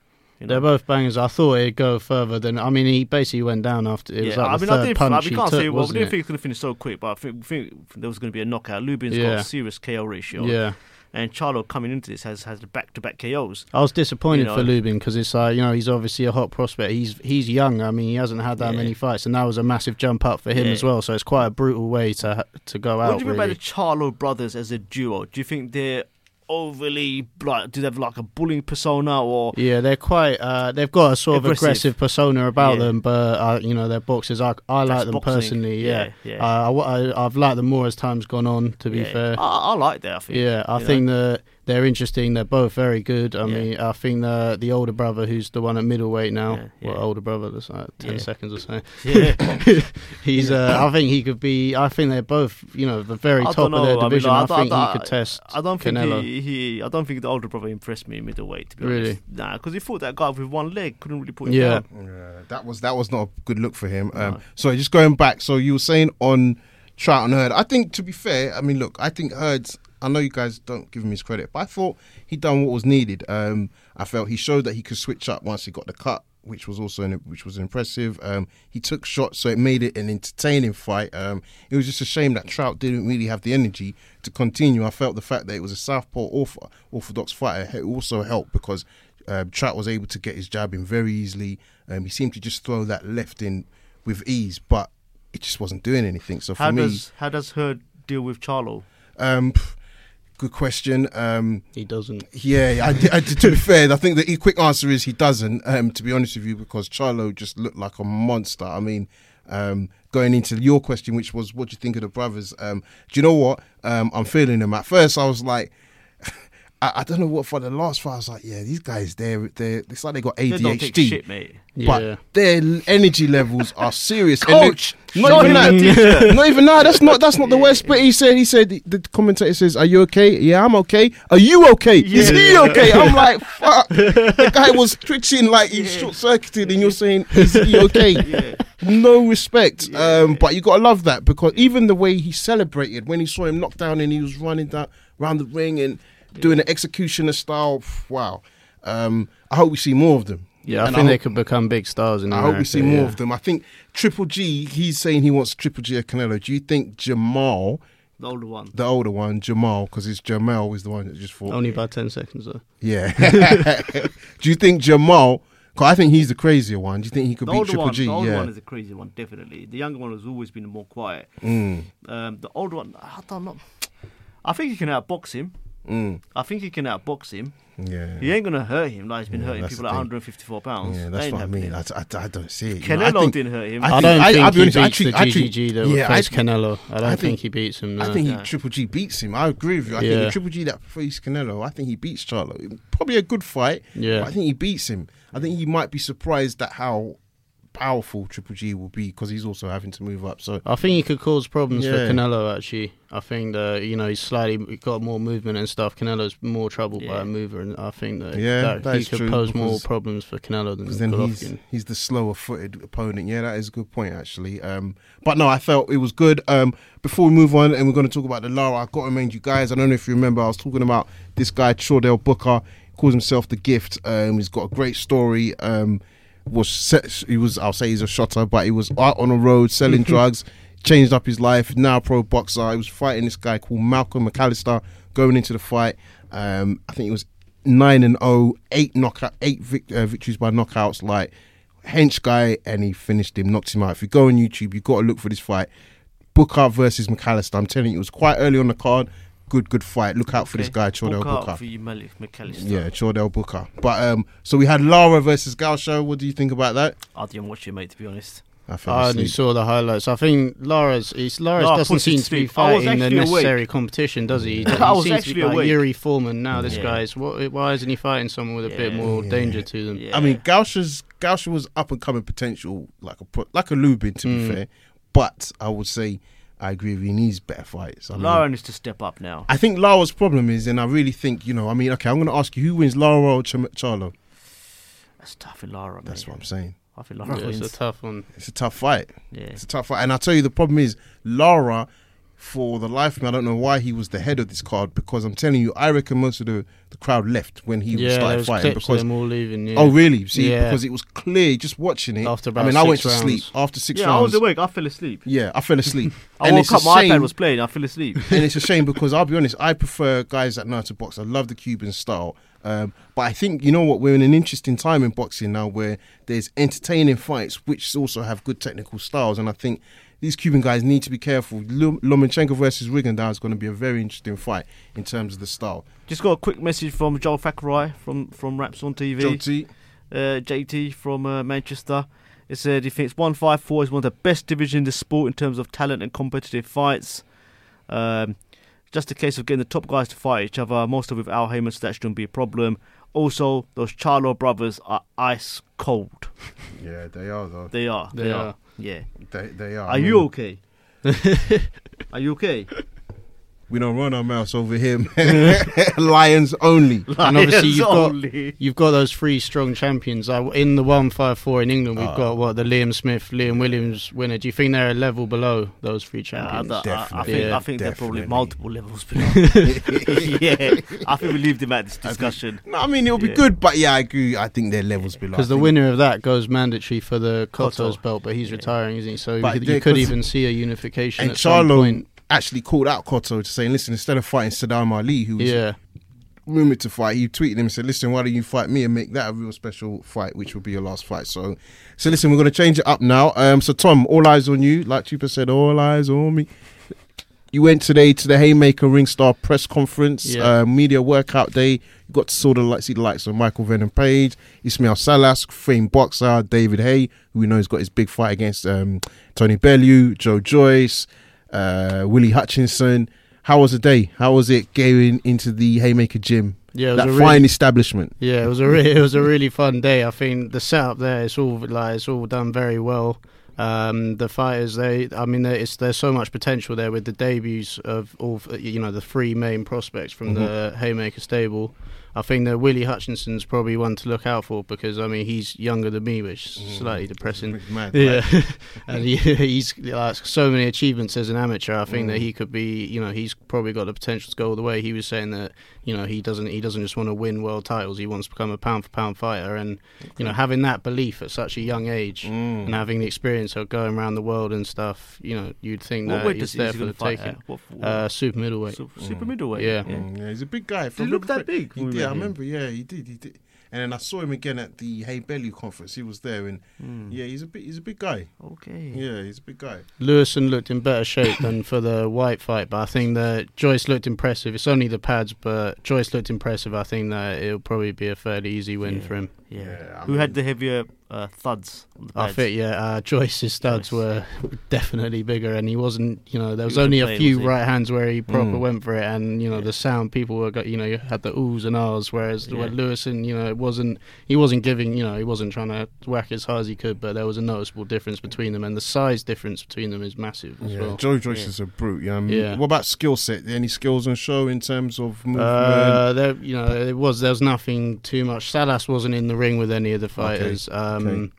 You know? They're both bangers. I thought it'd go further than. I mean, he basically went down after. It was yeah, like I mean, I didn't. punch Like, we can't took, say well, we didn't it? think he was going to finish so quick, but I think, think there was going to be a knockout. Lubin's got a serious KO ratio. Yeah, and Charlo coming into this has has back to back KOs. I was disappointed You know. for Lubin because it's like you know he's obviously a hot prospect. He's he's young. I mean, he hasn't had that Yeah. many fights, and that was a massive jump up for him Yeah. as well. So it's quite a brutal way to to go out. what do you think really. about the Charlo brothers as a duo? Do you think they're overly like? Do they have like a bullying persona or? Yeah, they're quite. Uh, they've got a sort of Aggressive. persona about Yeah. them, but uh, you know, they're boxers. I, I like That's them boxing. personally. Yeah, Yeah, yeah. Uh, I, have liked them more as time's gone on. To be fair, I, I like that. I think. yeah, I think know. that they're interesting. They're both very good. I Yeah. mean, I think the the older brother, who's the one at middleweight now, Yeah, yeah. well, older brother, that's like ten Yeah. seconds or so. Yeah. He's. Uh, I think he could be. I think they're both. You know, the very I top don't of their know. I mean, division. I I, don't- think I he could test. I don't think he, he. I don't think the older brother impressed me in middleweight. To be Really? honest, nah, because he fought that guy with one leg, couldn't really put him Yeah. down. Yeah, that was that was not a good look for him. Um, No. So just going back, so you were saying on Trout and Hurd. I think to be fair, I mean, look, I think Hurd's. I know you guys don't give him his credit, but I thought he done what was needed. Um, I felt he showed that he could switch up once he got the cut, which was also which was impressive. Um, he took shots, so it made it an entertaining fight. Um, it was just a shame that Trout didn't really have the energy to continue. I felt the fact that it was a southpaw ortho- orthodox fighter also helped because um, Trout was able to get his jab in very easily. Um, he seemed to just throw that left in with ease, but it just wasn't doing anything. So for How me, does how does Hurd deal with Charlo? um, pff, good question. Um, He doesn't. yeah, I, I, to be fair, I think the quick answer is he doesn't. Um, to be honest with you, because Charlo just looked like a monster. I mean, um, going into your question, which was what do you think of the brothers? Um, do you know what? Um, I'm feeling them. At first, I was like. I, I don't know what for the last fight. I was like, yeah, these guys, they're they it's like they got They don't take ADHD. shit, mate. But Yeah. their energy levels are serious. And they- Coach, not even that. Not even that. That's not. That's not the worst. But he said. He said. The commentator says, "Are you okay? Yeah, I'm okay. Are you okay? Is he okay?" I'm like, "Fuck." The guy was twitching like he's short circuited, and you're saying, "Is he okay?" No respect. Um, but you gotta love that because even the way he celebrated when he saw him knocked down and he was running down around the ring and doing the executioner style. Wow. Um, I hope we see more of them. Yeah, I And think they hope- could become big stars in I America. hope we see more yeah. of them. I think Triple G, he's saying he wants Triple G at Canelo. Do you think Jamal, The older one. the older one, Jamal, because it's Jamal is the one that just fought? Only by ten seconds though. Yeah. Do you think Jamal, because I think he's the crazier one, do you think he could The beat older Triple one, G? the older yeah. one is a crazy one, definitely. The younger one has always been more quiet. Mm, Um, the older one, I don't know. I think he can outbox him. Mm. I think he can outbox him. Yeah. He ain't gonna hurt him like he's been Yeah, hurting people the at thing. 154 pounds. Yeah, that's ain't what I mean. I, I, I don't see it. you know. I Canelo think- didn't hurt him. I I don't I- think I'll be he beats actually- the GGG that yeah, would face I- Canelo. I don't I think, think- he beats him. No. I think he, Yeah. Triple G beats him. I agree with you. I think Yeah. the Triple G that faced Canelo, I think he beats Charlo. Probably a good fight. Yeah. but I think he beats him. I think he might be surprised at how powerful Triple G will be because he's also having to move up. So I think he could cause problems for Canelo. Actually, I think that you know he's slightly got more movement and stuff. Canelo's more troubled by a mover, and I think that, Yeah, that that he could true, pose more problems for Canelo than then he's Golovkin. he's the slower footed opponent. Yeah, that is a good point actually. Um, but no, I felt it was good. Um, before we move on, and we're going to talk about the Lara, I've got to remind you guys. I don't know if you remember, I was talking about this guy Chordale Booker. Calls himself the Gift. Um, he's got a great story. Um, was set, he was I'll say he's a shotter, but he was out on the road selling drugs. Changed up his life. Now pro boxer. He was fighting this guy called Malcolm McAllister. Going into the fight, um, I think it was nine and 0, eight knockout, eight vic- uh, victories by knockouts. Like hench guy, and he finished him, knocked him out. If you go on YouTube, you got to look for this fight. Booker versus McAllister. I'm telling you, it was quite early on the card. Good, good fight. Look out for this guy, Chordale Look out Booker. for you, Malik McAllister. Yeah, Chordale Booker. But um, so we had Lara versus Gausha. What do you think about that? I didn't watch it, mate. To be honest, I I only saw the highlights. I think Lara's he's, Lara's Lara doesn't seem to to be sleep. I was fighting the actually awake. necessary competition, does he? He I was seems to actually be like awake. Yuri Foreman now. This Yeah. guy's what? Why isn't he fighting someone with a bit more Yeah. danger to them? Yeah. I mean, Gausha's Gausha was up and coming potential, like a like a Lubin, to Mm. be fair. But I would say I agree with you. He needs better fights. I mean, Lara needs to step up now. I think Lara's problem is, and I really think you know. I mean, okay, I'm going to ask you who wins, Lara or Ch- Charlo? That's tough in Lara, That's mate. what I'm saying. I think Lara Yeah, wins. it's a tough one. It's a tough fight. yeah. It's a tough fight, and I tell you, the problem is Lara. For the life of me, I don't know why he was the head of this card because I'm telling you, I reckon most of the, the crowd left when he yeah, started was fighting because them all leaving. Yeah. Oh, really? See, Yeah. because it was clear just watching it. After about I about mean, I went six to sleep after six Yeah, I was awake. I fell asleep. Yeah, I fell asleep. I and woke up. My iPad was playing. I fell asleep. and it's a shame because I'll be honest, I prefer guys that know how to box. I love the Cuban style. Um, but I think you know what we're in an interesting time in boxing now, where there's entertaining fights which also have good technical styles, and I think these Cuban guys need to be careful. Lom- Lomachenko versus Rigondeaux is going to be a very interesting fight in terms of the style. Just got a quick message from Joel Thackeray from from Wraps on TV. Joe T, uh, JT from uh, Manchester. It said he thinks 154 is one of the best divisions in the sport in terms of talent and competitive fights. Um, just a case of getting the top guys to fight each other. Most of it with Al Haymon, so that shouldn't be a problem. Also, those Charlo brothers are ice cold. yeah, they are though. They are. They, They are. are. Yeah. They, they are. I Are mean, you okay? are you okay? We don't run our mouths over here. man. Lions only. And obviously you've got you've got those three strong champions. Uh, in the one five four in England, we've Ah. got what the Liam Smith, Liam Williams winner. Do you think they're a level below those three Yeah, I, champions? I- I Definitely. think, Yeah, I think they're probably multiple levels below. yeah, I think we leave them at this discussion. No, I mean it'll be Yeah. good, but yeah, I agree. I think their levels below. Because the winner of that goes mandatory for the Cotto. Cotto's belt, but he's Yeah. retiring, isn't he? So you But could, you could 'cause- even see a unification and at some point. Actually called out Cotto to say, "Listen, instead of fighting Sadam Ali, who was Yeah, rumored to fight, he tweeted him and said, "Listen, why don't you fight me and make that a real special fight, which will be your last fight." So, so listen, we're going to change it up now. Um, so Tom, all eyes on you. Like Chupa said, all eyes on me. You went today to the Hayemaker Ringstar press conference, Yeah. uh, media workout day. You got to sort of like see the likes of Michael Venom Page, Ismael Salas, famed boxer David Haye, who we know has got his big fight against um, Tony Bellew, Joe Joyce, uh, Willie Hutchinson. How was the day? How was it going into the Hayemaker gym? yeah, it was that a fine really, establishment. yeah, it was a re- it was a really fun day. I think the setup there, it's all like it's all done very well. Um, the fighters, they, I mean, there's so much potential there with the debuts of all, you know, the three main prospects from the Hayemaker stable. I think that Willie Hutchinson's probably one to look out for because I mean he's younger than me, which is slightly depressing. Mad, Yeah, and he, he's like so many achievements as an amateur. I think Mm. that he could be, you know, he's probably got the potential to go all the way. He was saying that, you know, he doesn't he doesn't just want to win world titles. He wants to become a pound for pound fighter, and you know, having that belief at such a young age Mm. and having the experience of going around the world and stuff. You know, you'd think What that weight he's does he there is he for going the to fight taking. What, what, Uh, super middleweight. super, super middleweight. Yeah. Mm, yeah, he's a big guy. If I he look that big He when we did. I remember. Yeah, he did. He did. And then I saw him again at the Haye Bellew conference. He was there, and Hmm. yeah, he's a big. He's a big guy. Okay. Yeah, he's a big guy. Lewison looked in better shape than for the Whyte fight, but I think that Joyce looked impressive. It's only the pads, but Joyce looked impressive. I think that it'll probably be a fairly easy win Yeah. for him. Yeah. Yeah, I Who had the heavier uh, thuds? On the I think, yeah, uh, Joyce's studs Joyce. were definitely bigger, and he wasn't, you know, there was was only a few right hands where he proper Mm. went for it, and, you know, Yeah. the sound people were, got, you know, you had the oohs and ahs, whereas Yeah. with Lewison, you know, it wasn't, he wasn't giving, you know, he wasn't trying to whack as hard as he could, but there was a noticeable difference between them, and the size difference between them is massive as Yeah, well. Joe Joyce Yeah. is a brute. You know what I mean? Yeah. What about skill set? Any skills on show in terms of movement? Uh, there, you know, it was there was nothing too much. Salas wasn't in the ring with any of the fighters. Um, okay.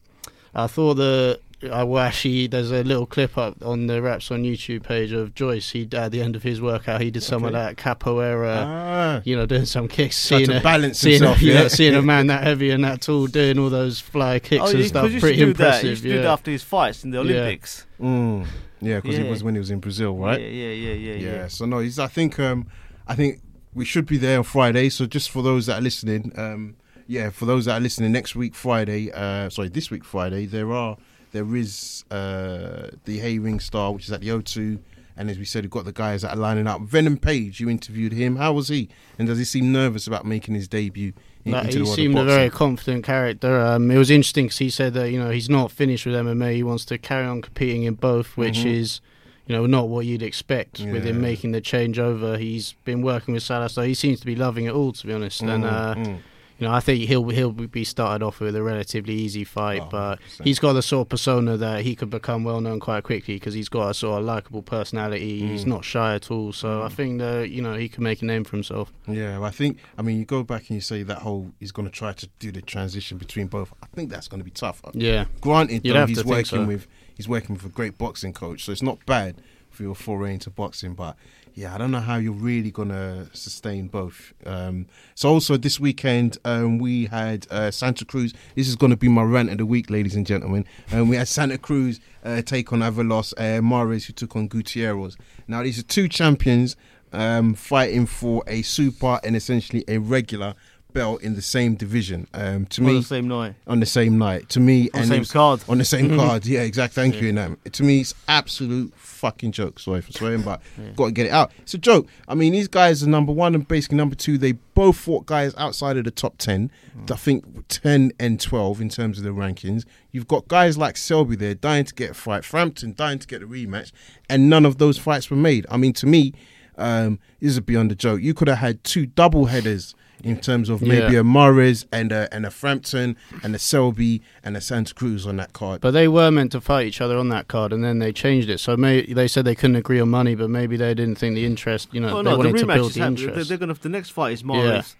I thought the. I well, actually, there's a little clip up on the Wraps on YouTube page of Joyce. He at the end of his workout, he did some of that capoeira, ah, you know, doing some kicks, Tried seeing to a, balance seeing, himself, a, you yeah. know, seeing a man that heavy and that tall doing all those fly kicks Oh, and yeah, stuff. you Pretty do impressive. that. You used yeah. do that after his fights in the Yeah. Olympics. mm, yeah, because Yeah. it was when he was in Brazil, right? Yeah, yeah, yeah, yeah, yeah. yeah. So no, he's. I think. Um, I think we should be there on Friday. So just for those that are listening, um, yeah, for those that are listening, next week Friday, uh, sorry, this week Friday, there are there is uh, the Haye Ring Star, which is at the O2. And as we said, we've got the guys that are lining up. Venom Page, you interviewed him. How was he? And does he seem nervous about making his debut in, Like, he the world seemed a very confident character. Um, it was interesting because he said that you know he's not finished with MMA. He wants to carry on competing in both, which Mhm. is you know not what you'd expect with him making the changeover. He's been working with Salas, so he seems to be loving it all. To be honest, and Mm, uh, mm. You know I think he'll he'll be started off with a relatively easy fight, Oh, but 100%. he's got the sort of persona that he could become well known quite quickly because he's got a sort of likable personality. He's Mm. not shy at all, so I think that you know he can make a name for himself. Yeah, well, I think. I mean, you go back and you say that whole he's going to try to do the transition between both. I think that's going to be tough. Yeah. Granted, You'd though, he's working so. with he's working with a great boxing coach, so it's not bad for your foray into boxing. But yeah, I don't know how you're really to sustain both. Um, so also this weekend um, we had uh, Santa Cruz. This is to be my rant of the week, ladies and gentlemen. Um, we had Santa Cruz uh, take on Avalos uh, Mares, who took on Gutierrez. Now these are two champions um, fighting for a super and essentially a regular belt in the same division. Um, to On me, on the same night. on the same night. To me, On the same card. On the same card, yeah, exactly. Thank you, Nam. To me, it's absolute fucking joke. Sorry for swearing, but got to get it out. It's a joke. I mean, these guys are number one and basically number two. They both fought guys outside of the top ten. I think ten and twelve in terms of the rankings. You've got guys like Selby there dying to get a fight, Frampton dying to get a rematch, and none of those fights were made. I mean, to me, um, this is beyond a joke. You could have had two double headers in terms of maybe Yeah. a Mares and a and a Frampton and a Selby and a Santa Cruz on that card. But they were meant to fight each other on that card, and then they changed it. So may, they said they couldn't agree on money, but maybe they didn't think the interest. You know, Oh they no, the wanted to rematch build is the happening. Interest. they're gonna. The next fight is Mares,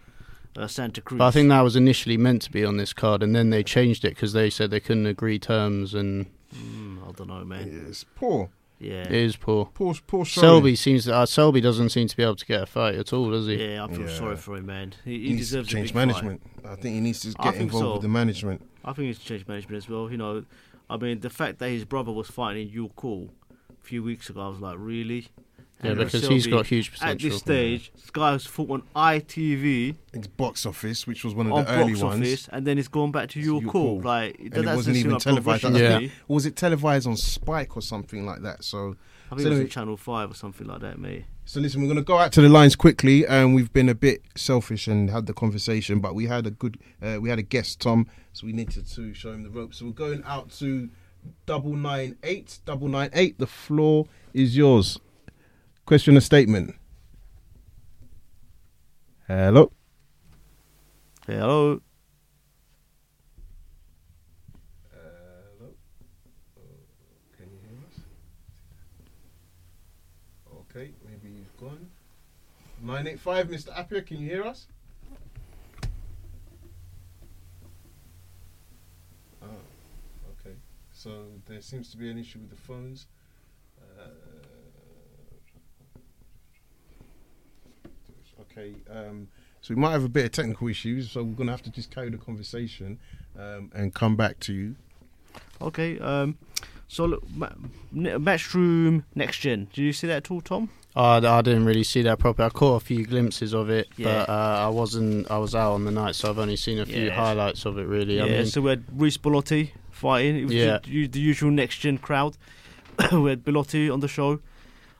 uh, Santa Cruz. But I think that was initially meant to be on this card, and then they changed it because they said they couldn't agree terms, and Mm, I don't know, man. it's poor, Yeah. it is poor. poor, poor. showing. Selby seems to, uh, Selby doesn't seem to be able to get a fight at all, does he? Yeah, I feel Yeah. sorry for him, man. He, he He needs to deserves a change big management. I think he needs to get involved so. with the management. I think he needs to change management as well. You know, I mean, the fact that his brother was fighting in York Hall a few weeks ago, I was like, really? Yeah, And because Selby, he's got huge potential. At this stage, this guy has fought on ITV It's box office, which was one of on the early box ones. office, and then he's gone back to your Your call. Call. Like, and that it doesn't wasn't even televised. progression Yeah. to. Or was it televised on Spike or something like that? So, I think So it was anyway- on Channel Five or something like that, mate. so listen, we're going to go out to the lines quickly. and we've been a bit selfish and had the conversation, but we had a good, uh, we had a guest, Tom, so we needed to show him the ropes. So we're going out to double nine eight, double nine eight. The floor is yours. Question or statement? Hello. Hello. Hello. Can you hear us? Okay, maybe you've gone. 985, Mr. Appiah, can you hear us? Oh, okay. So there seems to be an issue with the phones. Uh, okay, um, so we might have a bit of technical issues, so we're going to have to just carry the conversation um, and come back to you. Okay. Um, So look, Ma- Matchroom next gen. Did you see that at all, Tom? Oh, I I didn't really see that properly. I caught a few glimpses of it, Yeah. but uh, I wasn't. I was out on the night, so I've only seen a few Yeah. highlights of it. Really, Yeah. I mean, so we had Reece Belotti fighting. It was Yeah. the, the usual next gen crowd. we had Belotti on the show.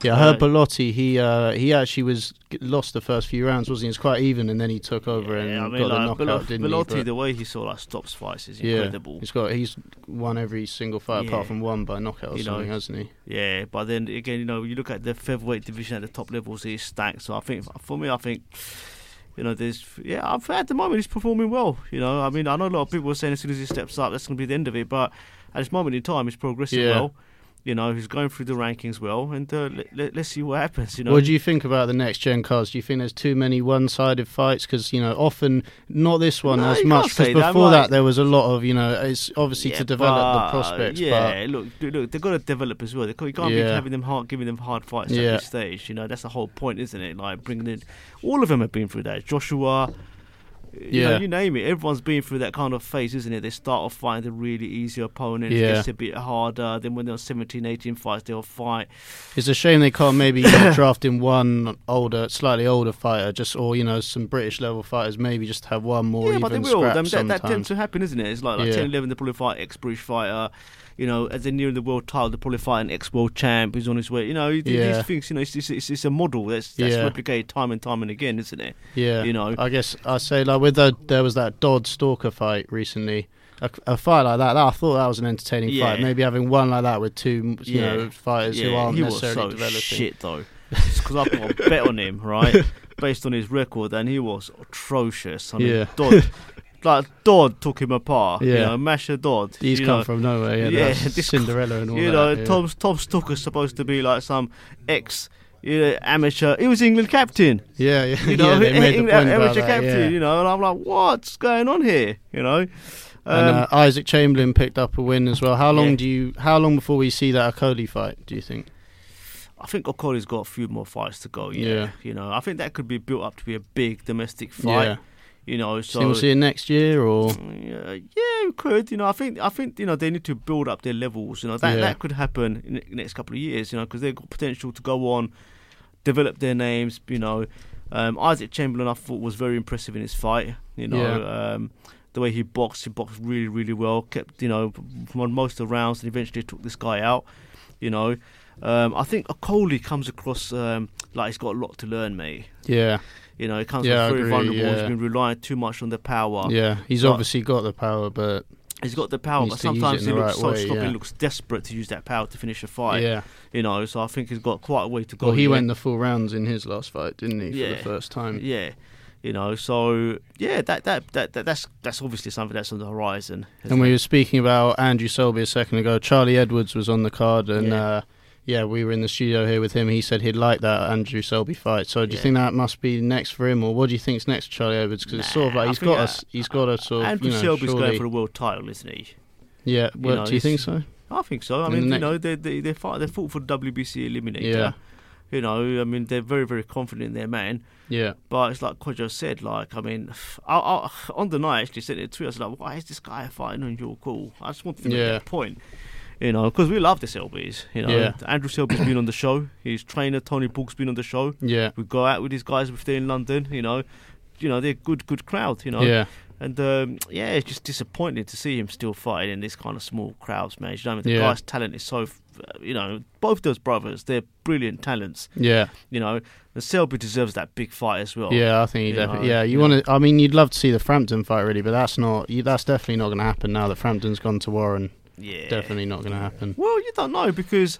Yeah, I heard Belotti. He uh, he actually was lost the first few rounds, wasn't he? It was quite even, and then he took over and Yeah, I mean, got the knockout, Bello- didn't Belotti, he? The way he sort of like stops fights is yeah, incredible. he's got he's won every single fight Yeah. apart from one by knockout or You know, hasn't he? Yeah, but then again, you know, you look at the featherweight division at the top levels, he's stacked. So I think, for me, I think, you know, there's, yeah, at the moment he's performing well. You know, I mean, I know a lot of people are saying as soon as he steps up, that's going to be the end of it. But at this moment in time, he's progressing Yeah. well. You know, he's going through the rankings well, and uh, let, let's see what happens. You know, What do you think about the next gen cars? Do you think there's too many one-sided fights? Because you know, often not this one No, as much. Because before that, there was a lot of you know, it's obviously Yeah, to develop but, the prospects. Yeah, look, look, look, they've got to develop as well. They can't, you can't be having them hard, giving them hard fights at Yeah. this stage. You know, that's the whole point, isn't it? Like bringing in, all of them have been through that. Joshua, you know, Yeah. you name it. Everyone's been through that kind of phase, isn't it? They start off fighting the really easy opponents, Yeah. it gets a bit harder. Then when they're 17, 18 fights, they'll fight. it's a shame they can't maybe know, draft in one older, slightly older fighter, just or you know, some British level fighters. Maybe just have one more yeah, but they will. Them- that, that tends to happen, isn't it? It's like, like Yeah. 10, 11, they probably fight ex-British fighter. You know, as they're nearing the world title, they're probably fight an ex-world champ who's on his way. You know, Yeah. these things. You know, it's, it's, it's, a model that's, that's Yeah. replicated time and time and again, isn't it? Yeah, you know. I guess I say like with the there was that Dodd Stalker fight recently. A, a fight like that, I thought that was an entertaining Yeah. maybe Maybe having one like that with two, you know, fighters who aren't he was necessarily so developing. shit though. Because I put a bet on him, right, based on his record, and he was atrocious. I mean, Yeah. Dodd, like Dodd took him apart. you Yeah. know, Masha Dodd. He's come know. from nowhere. Yeah, Yeah, this- Cinderella and all you that. You know, yeah. Tom Tom Stalker's supposed to be like some ex. You know, amateur. He was England captain. Yeah, yeah, You know, yeah. They made the England amateur that, captain. yeah. You know, and I'm like, what's going on here? You know. and Um, uh, Isaac Chamberlain picked up a win as well. How long do you? How long before we see that Okolie fight? Do you think? I think Okolie's got a few more fights to go. Yeah. Yeah. You know, I think that could be built up to be a big domestic fight. Yeah. You know, so we'll see it next year, or Yeah, yeah, we could. You know, I think I think you know they need to build up their levels. You know, that Yeah. that could happen in the next couple of years. You know, because they've got potential to go on, develop their names. You know, um, Isaac Chamberlain I thought was very impressive in his fight. You know, Yeah. um, the way he boxed, he boxed really, really well. Kept you know won most of the rounds and eventually took this guy out. You know, um, I think Okolie comes across um, like he's got a lot to learn, mate. yeah, You know, he comes Yeah, across very vulnerable. yeah. He's been relying too much on the power. yeah. He's But- obviously got the power, but He's got the power, but to use it sometimes he looks right so way, sloppy, yeah. looks desperate to use that power to finish a fight. yeah. You know, so I think he's got quite a way to go. Well, he yet. went the full rounds in his last fight, didn't he? For Yeah. the first time. Yeah. You know, so yeah, that, that that that that's that's obviously something that's on the horizon. And we it? were speaking about Andrew Selby a second ago. Charlie Edwards was on the card, and Yeah. uh, yeah, we were in the studio here with him. He said he'd like that Andrew Selby fight. So do you Yeah. think that must be next for him, or what do you think's next for Charlie Edwards? Because it's sort of like I he's think, got uh, a s- he's got a sort of Andrew you know, Selby's surely- going for the world title, isn't he? yeah. Well, know, do you think so? I think so. I In mean, you next- know, they they they fight they fought for the WBC eliminator. Yeah. You know, I mean, they're very very confident in their man. Yeah, But it's like Kojo said, like, I mean, I, I, on the night I actually sent it to us, like, why is this guy fighting on York Hall? I just want to make Yeah. that point. You know, because we love the Selby's. You know, Yeah. Andrew Selby's been on the show. His trainer Tony Borg's been on the show. yeah, We go out with these guys if they're in London. You know, you know they're good, good crowd. You know, yeah, and um, yeah, it's just disappointing to see him still fighting in this kind of small crowds, man. You know, I mean? the Yeah. guy's talent is so, you know, both those brothers, they're brilliant talents. yeah, You know, and Selby deserves that big fight as well. yeah. I think he definitely. know, Yeah, you you want to. I mean, you'd love to see the Frampton fight, really, but that's not. You, that's definitely not going to happen now that Frampton's gone to Warren. Yeah, Definitely not going to happen. Well, you don't know because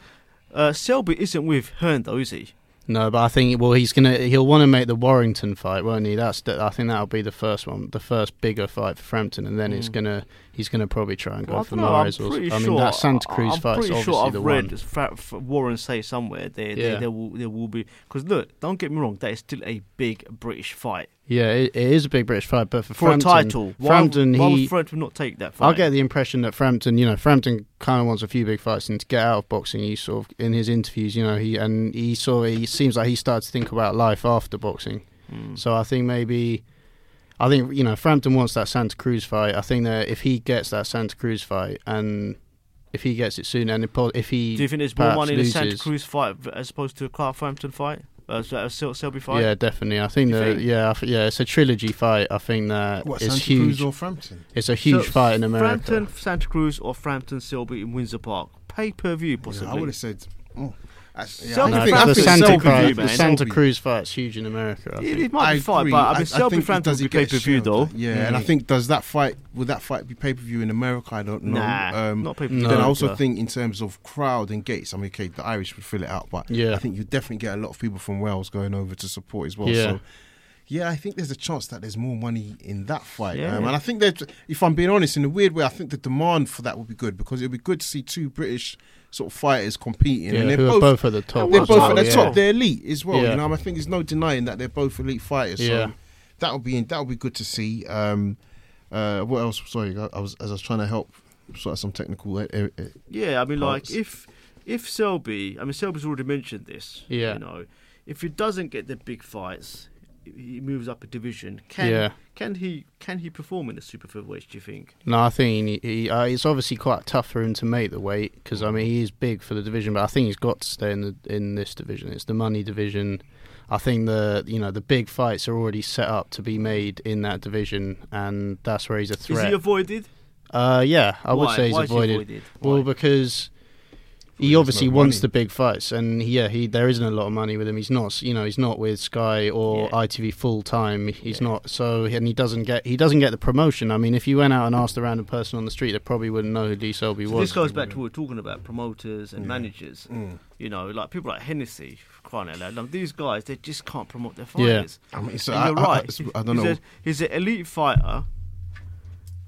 uh, Selby isn't with Hearn, though, is he? No, but I think well he's gonna he'll want to make the Warrington fight, won't he? That's the, I think that'll be the first one, the first bigger fight for Frampton, and then it's Mm. gonna he's gonna probably try and go Well, for don't I'm Mares. or- pretty I mean sure- that Santa Cruz I'm fight's pretty obviously sure I've the read one. Fra- Fra- Warren say somewhere there, there, Yeah. there will there will be because look, don't get me wrong, that is still a big British fight Yeah, it, it is a big British fight, but for, for Frampton, a title. Frampton, why he would Frampton not take that fight? I get the impression that Frampton, you know, Frampton kind of wants a few big fights and to get out of boxing. He sort of in his interviews, you know, he and he sort of he seems like he started to think about life after boxing. Mm. So I think maybe, I think you know, Frampton wants that Santa Cruz fight. I think that if he gets that Santa Cruz fight and if he gets it soon, and if, he Do you think there's more money in a Santa Cruz fight as opposed to a Clark Frampton fight? Uh, so- a Sel- Selby fight? Yeah, definitely. I think that yeah, I th- yeah, it's a trilogy fight. I think that What it's Santa huge. Cruz or Frampton? It's a huge So, fight in America. Frampton, Santa Cruz, or Frampton Selby in Windsor Park. Pay per view, Yeah, possibly. I would have said. Oh, that's- yeah, Selby I No, think- I the Santa, Selby Selby, Cruz, man. the Santa Cruz fight's huge in America. I It, think. it might be fine, but I mean, Selby think Frampton does would he be pay get per view though. Yeah, and I think does that fight would that fight be pay per view in America? I don't know. Nah, um, not pay per view. No. Then I also think in terms of crowd and gates, I mean, okay, the Irish would fill it out, but Yeah. I think you definitely get a lot of people from Wales going over to support as well. Yeah. So, yeah, I think there's a chance that there's more money in that fight, Yeah. um, and I think that if I'm being honest, in a weird way, I think the demand for that would be good because it would be good to see two British sort of fighters competing, yeah, and they're who are both at the top. they're both well, at the yeah. top. They're elite as well. Yeah. You know, I think there's no denying that they're both elite fighters. Yeah. So that would be that would be good to see. Um, uh, what else? Sorry, I, I was as I was trying to help sort of some technical. Uh, uh, Yeah, I mean, like if if Selby, I mean, Selby's already mentioned this. Yeah. you know, if he doesn't get the big fights, he moves up a division. Can Yeah. can he can he perform in the super featherweights? Do you think? No, I think he, he, uh, it's obviously quite tough for him to make the weight because I mean he is big for the division, but I think he's got to stay in the in this division. It's the money division. I think the you know the big fights are already set up to be made in that division, and that's where he's a threat. Is he avoided? uh, yeah, I would say he's Why is he avoided. avoided? Well, Why? because he obviously wants money. the big fights, and yeah, he there isn't a lot of money with him. He's not, you know, he's not with Sky or Yeah. ITV full time. He's Yeah. not so, and he doesn't get he doesn't get the promotion. I mean, if you went out and asked a random person on the street, they probably wouldn't know who Lee Selby So was. this goes back to what we we're talking about promoters and managers. Mm. You know, like people like Hennessy, crying out loud. Like, these guys, they just can't promote their Yeah. fighters. I mean, so And I, you're I- I- right. I don't he's know. A, he's an elite fighter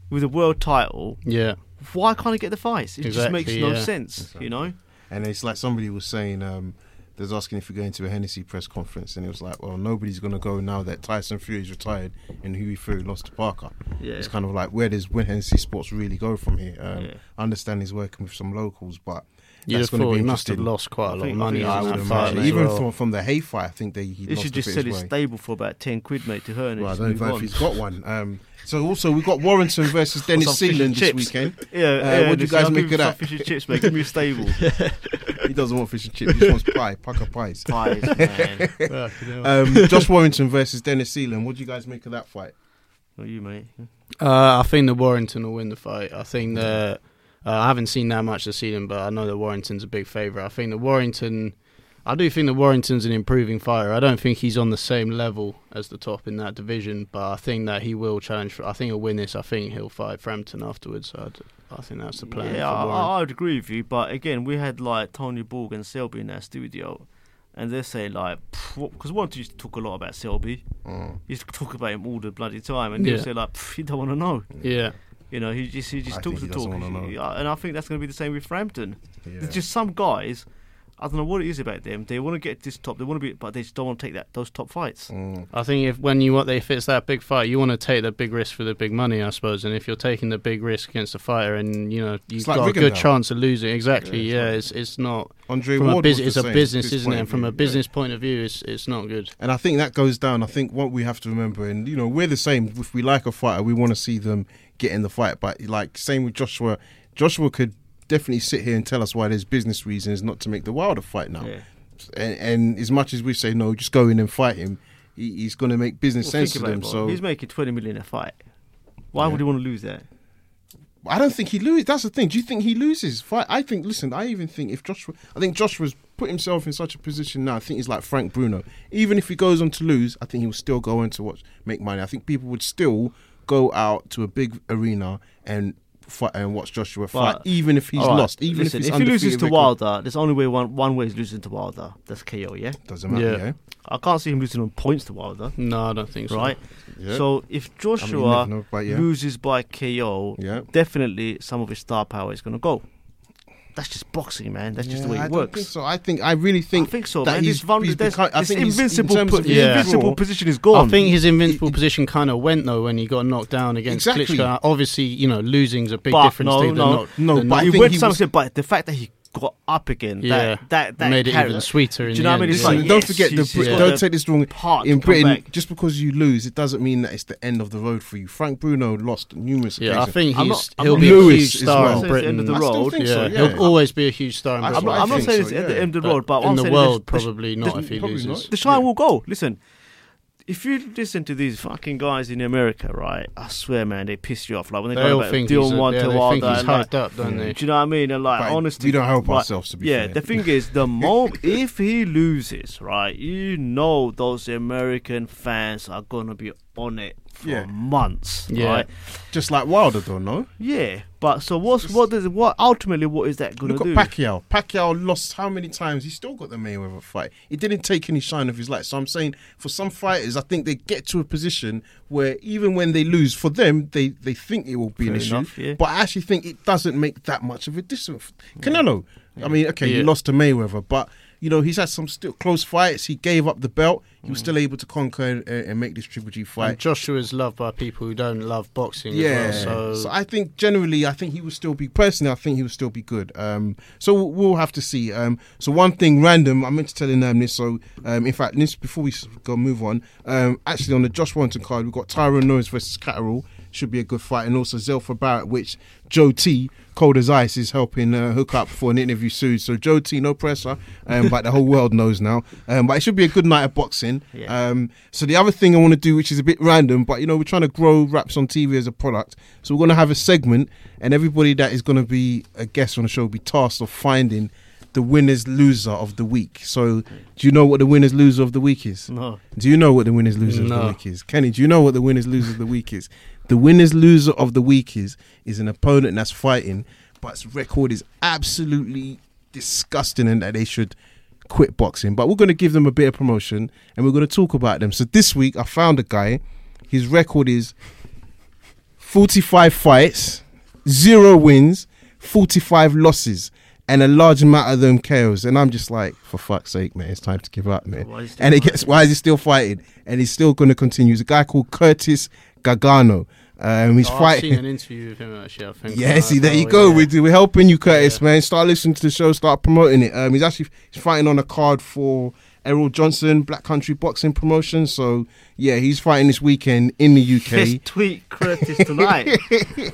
with a world title. yeah, Why can't I get the fights? It just makes Exactly, no yeah. sense. You know. And it's like somebody was saying, um, they was asking if you're going to a Hennessy press conference, and it was like, well, nobody's going to go now that Tyson Fury's retired and Hughie Fury lost to Parker. Yeah. It's kind of like, where does when Hennessy Sports really go from here? Um, Yeah. I understand he's working with some locals, but you'd that's going to be he must have lost quite a lot of money think on I would that fight. imagine. Even well. from, from the hay fight, I think they he He lost should just bit sell as his well. stable for about ten quid, mate, to her. And Well, I just don't move know if he's got one. Um, so also we've got Warrington versus Dennis some Sealand this weekend. Yeah, Uh, yeah. what do you guys I'll make give of you that? Fish and chips, mate. Give me a stable. He doesn't want fish and chips. He just wants pie, pucker pies. Pies, man. Um, Josh Warrington versus Dennis Ceylan. What do you guys make of that fight? Not you, mate. Uh, I think the Warrington will win the fight. I think that uh, I haven't seen that much this season, but I know that Warrington's a big favourite. I think the Warrington, I do think that Warrington's an improving fighter. I don't think he's on the same level as the top in that division, but I think that he will challenge. For, I think he'll win this. I think he'll fight Frampton afterwards. So I'd, I think that's the plan. Yeah, for I, I would agree with you. But again, we had like Tony Borg and Selby in our studio, and they're saying like, because one used to talk a lot about Selby. Mm. He used to talk about him all the bloody time, and he'll Yeah. say like, you don't want to know. yeah, You know, he just he just I talks think the talk. doesn't wanna know. Yeah, And I think that's going to be the same with Frampton. Yeah. There's just some guys. I don't know what it is about them. They want to get this top. They want to be, but they just don't want to take that those top fights. Mm. I think if when you want if it's that big fight, you want to take the big risk for the big money, I suppose. And if you're taking the big risk against a fighter, and you know you've like got a good chance of losing, exactly. Yeah, Yeah, it's it's it's not Andre from a Ward bus- was it's a business, isn't it? And from view, a yeah. business point of view, it's it's not good. And I think that goes down. I think what we have to remember, and you know, we're the same. If we like a fighter, we want to see them get in the fight. But like same with Joshua, Joshua could definitely sit here and tell us why there's business reasons not to make the Wilder fight now. Yeah. And, and as much as we say no, just go in and fight him, he, he's going to make business Well, sense to them. it. So he's making twenty million a fight. Why Yeah. would he want to lose that? I don't think he loses. That's the thing. Do you think he loses? Fight. I think. Listen, I even think if Joshua, I think Joshua's put himself in such a position now. I think he's like Frank Bruno. Even if he goes on to lose, I think he will still go on to watch make money. I think people would still go out to a big arena and fight and watch Joshua fight, But- even if he's All right, lost. Even listen, if he's he loses undefeated to record. Wilder, there's only way one one way is losing to Wilder. That's KO. Yeah, doesn't matter. Yeah. Yeah. I can't see him losing on points to Wilder. No, I don't think so. Right. Yeah. So if I mean, Joshua know, but yeah. loses by KO, Yeah. definitely some of his star power is going to go. That's just boxing, man. That's just the way it I don't works. think so. I think I really think I think so, that man. he's, This, vul- he's this, become- I this think he's- in invincible, po- Yeah. invincible position is gone. I think his invincible position kind of went though when he got knocked down against Exactly. Klitschko. Obviously, you know, losing's a big But difference no, than no, no, but he went he some was- but the fact that he got up again. Yeah, that that, that made it carry- even sweeter. In Do you know what I mean? It's yeah. like, Listen, don't forget the she's- she's Brit- got don't take this wrong. part In Britain, back. just because you lose, it doesn't mean that it's the end of the road for you. Frank Bruno lost numerous Yeah, I occasions. think I'm he's not- he'll not- be a huge star well. in It's the end Britain. of the I still road. think yeah, so, yeah. he'll always be a huge star in I- I'm Britain. not, I'm not saying so, it's at the end of the road, but what in I'm the world, probably not if he loses. not. the shine will go. Listen, if you listen to these fucking guys in America, right? I swear, man, they piss you off. Like when they, They go about think he's, Dion a, one yeah, to they Wilder, think he's and, like, hyped up, don't they? Do you know what I mean? And like, But honestly, we don't help right, ourselves, to be yeah, fair. the thing is, the moment if he loses, right, you know those American fans are gonna be on it for Yeah. months, Yeah. right? Just like Wilder, though, no? Yeah, but so what's what does what ultimately what is that gonna do? Look do? at Pacquiao. Pacquiao lost how many times? He still got the Mayweather fight. He didn't take any shine of his light. So I'm saying for some fighters, I think they get to a position where even when they lose, for them, they, they think it will be an Fair issue. enough, yeah. But I actually think it doesn't make that much of a difference. Canelo, I mean, okay, he lost to Mayweather, but you know he's had some still close fights. He gave up the belt. He Mm. was still able to conquer and, and make this Triple G And Joshua is loved by people who don't love boxing Yeah, as well. So, so I think generally, I think he will still be personally. I think he will still be good. Um, so we'll, we'll have to see. Um, so one thing random, I meant to tell them this. So um, in fact, this before we go move on. Um, actually, on the Josh Warrington card, we've got Tyrone Nurse versus Catterall. Should be a good fight, and also Zelfa Barrett, which Joe T, cold as ice, is helping uh, hook up for an interview soon. So Joe T, no pressure, um, but the whole world knows now. Um, but it should be a good night of boxing. Yeah. Um, so the other thing I want to do, which is a bit random, but you know, we're trying to grow Wraps on TV as a product. So we're going to have a segment, and everybody that is going to be a guest on the show will be tasked of finding the winners loser of the week. So do you know what the winners loser of the week is? No. Do you know what the winners loser of the week is? Kenny, do you know what the winners loser of the week is? The winners loser of the week is is an opponent that's fighting, but its record is absolutely disgusting and that they should quit boxing. But we're going to give them a bit of promotion and we're going to talk about them. So this week I found a guy. His record is 45 fights, zero wins, 45 losses, and a large amount of them KOs. And I'm just like, for fuck's sake, man, it's time to give up, man. Why is he And it gets why is he still fighting? And he's still going to continue. He's a guy called Curtis Gagano. Um, he's Oh, I've fighting. seen an interview with him actually. I think. Yeah, Uh, see, there you go. yeah. We're, we're helping you, Curtis, Yeah. man. Start listening to the show, start promoting it. Um, he's actually he's fighting on a card for Errol Johnson, Black Country Boxing Promotion. So, yeah, he's fighting this weekend in the UK. Let's tweet Curtis tonight.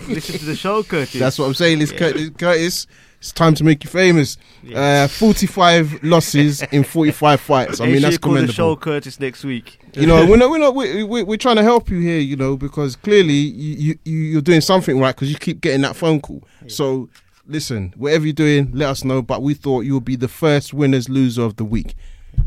Listen to the show, Curtis. That's what I'm saying. It's Yeah. Curtis, Curtis. It's time to make you famous. Uh, 45 losses in 45 fights. I mean, that's call the commendable. show Curtis next week. You know, we're not, we're not, we we we're trying to help you here. You know, because clearly you, you you're doing something right because you keep getting that phone call. So listen, whatever you're doing, let us know. But we thought you would be the first winners loser of the week.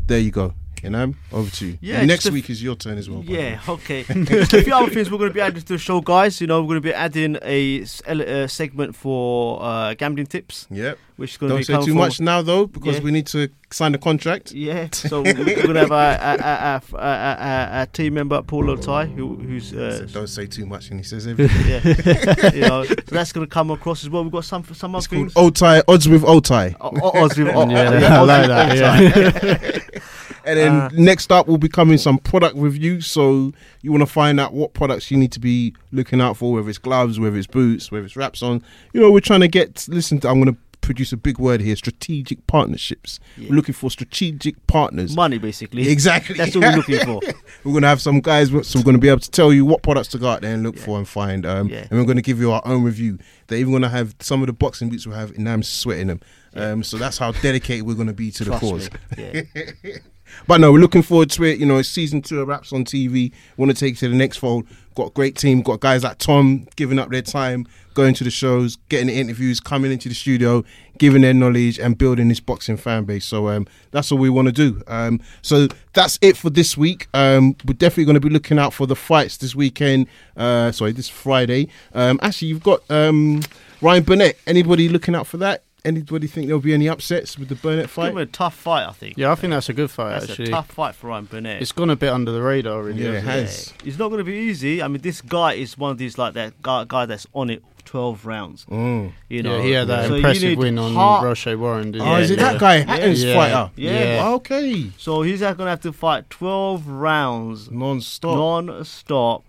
There you go. You know, over to you. Yeah, next a- week is your turn as well. by the way. Yeah, okay. Just a few other things we're going to be adding to the show, guys. You know, we're going to be adding a, uh, segment for uh, gambling tips, Yep. which is going to Don't be say too much now though, because Yeah. we need to sign the contract. Yeah, so we're going to have a, a, a, a, a, a team member, Paul Otai, who, who's uh, Don't say too much, and he says everything. yeah, you know, so that's going to come across as well. We've got some some other It's called things. Otai odds with Otai. O- odds with- o- Yeah, yeah, I like that. Yeah. And then Uh, next up will be coming some product reviews. So you want to find out what products you need to be looking out for, whether it's gloves, whether it's boots, whether it's wraps on. You know, we're trying to get. Listen, to, I'm going to produce a big word here: strategic partnerships. Yeah. We're looking for strategic partners. Money, basically. Exactly. That's what we're looking for. we're going to have some guys, so we're going to be able to tell you what products to go out there and look for and find. Um, Yeah. And we're going to give you our own review. They're even going to have some of the boxing boots will have, and I'm sweating them. Um, so that's how dedicated we're going to be to the cause. Yeah. But no, we're looking forward to it. You know, it's season two of Wraps on TV. Want to take it to the next fold. Got a great team. Got guys like Tom giving up their time, going to the shows, getting the interviews, coming into the studio, giving their knowledge, and building this boxing fan base. So um, that's all we want to do. Um, so that's it for this week. Um, we're definitely going to be looking out for the fights this weekend. Uh, sorry, this Friday. Um, actually, you've got um, Ryan Burnett. Anybody looking out for that? Anybody think there'll be any upsets with the Burnett Give fight? him a tough fight, I think. Yeah, I think that's a good fight That's actually. a tough fight for Ryan Burnett. It's gone a bit under the radar, really. Yeah, it hasn't has. It's not going to be easy. I mean, this guy is one of these like that guy, guy that's on it twelve rounds. Mm. You know, yeah, he had that So impressive win on heart- Rau'shee Warren. Didn't Oh, he? is it Yeah. that guy? Hatton's Yeah. fighter. Yeah. Okay. So he's going to have to fight twelve rounds Non-stop. non-stop,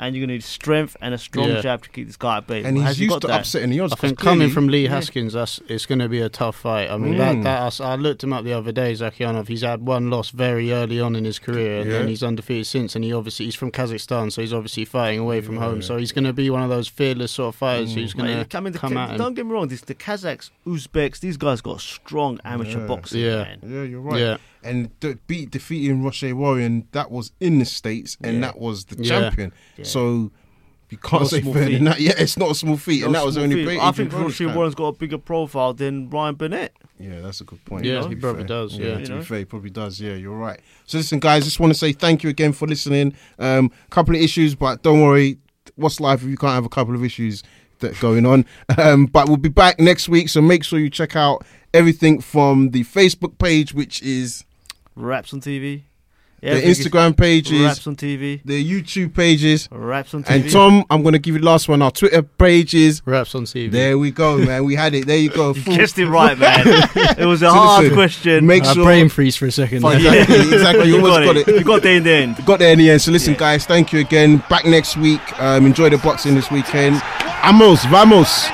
and you're going to need strength and a strong Yeah. jab to keep this guy at bay. and Has he's he used got to that? upsetting the odds. I 'cause think coming from Lee Haskins, that's it's going to be a tough fight. I mean, Mm. that, that I, I looked him up the other day, Zhakiyanov. He's had one loss very early on in his career, and Yeah. then he's undefeated since. And he obviously he's from Kazakhstan, so he's obviously fighting away from home. So he's going to be one of those fearless sort of fighters who's going to I mean, the, come Ka- at him. don't get me wrong. This, the Kazakhs, Uzbeks, these guys got strong amateur Yeah. boxing. Yeah. man. Yeah, you're right. Yeah. And de- beat defeating Roche Warrior, that was in the states, and Yeah. that was the Yeah. champion. So you can't say small further feat. than that. Yeah, it's not a small feat, and that was small only. feat. I think Adrian Roshi Brown's Warren's got a bigger profile than Ryan Burnett. Yeah, that's a good point. Yeah, To he be probably fair. does, yeah. to You be fair, he probably does. Yeah, you're right. So listen, guys, just want to say thank you again for listening. Um, couple of issues, but don't worry. What's life if you can't have a couple of issues that going on? Um, but we'll be back next week, so make sure you check out everything from the Facebook page, which is Wraps on TV. the Instagram pages, Wraps on TV. the YouTube pages. Wraps on TV. And Tom, I'm going to give you the last one. Our Twitter pages. Wraps on TV. There we go, man. We had it. There you go. you Full- guessed it right, man. it was a So hard listen, question. Make Uh, sure. brain freeze for a second. Fuck there. Exactly, exactly. You you almost got, got it. it. You got there in the end. Got there in the end. So listen, Yeah. guys, thank you again. Back next week. Um, enjoy the boxing this weekend. Amos, vamos.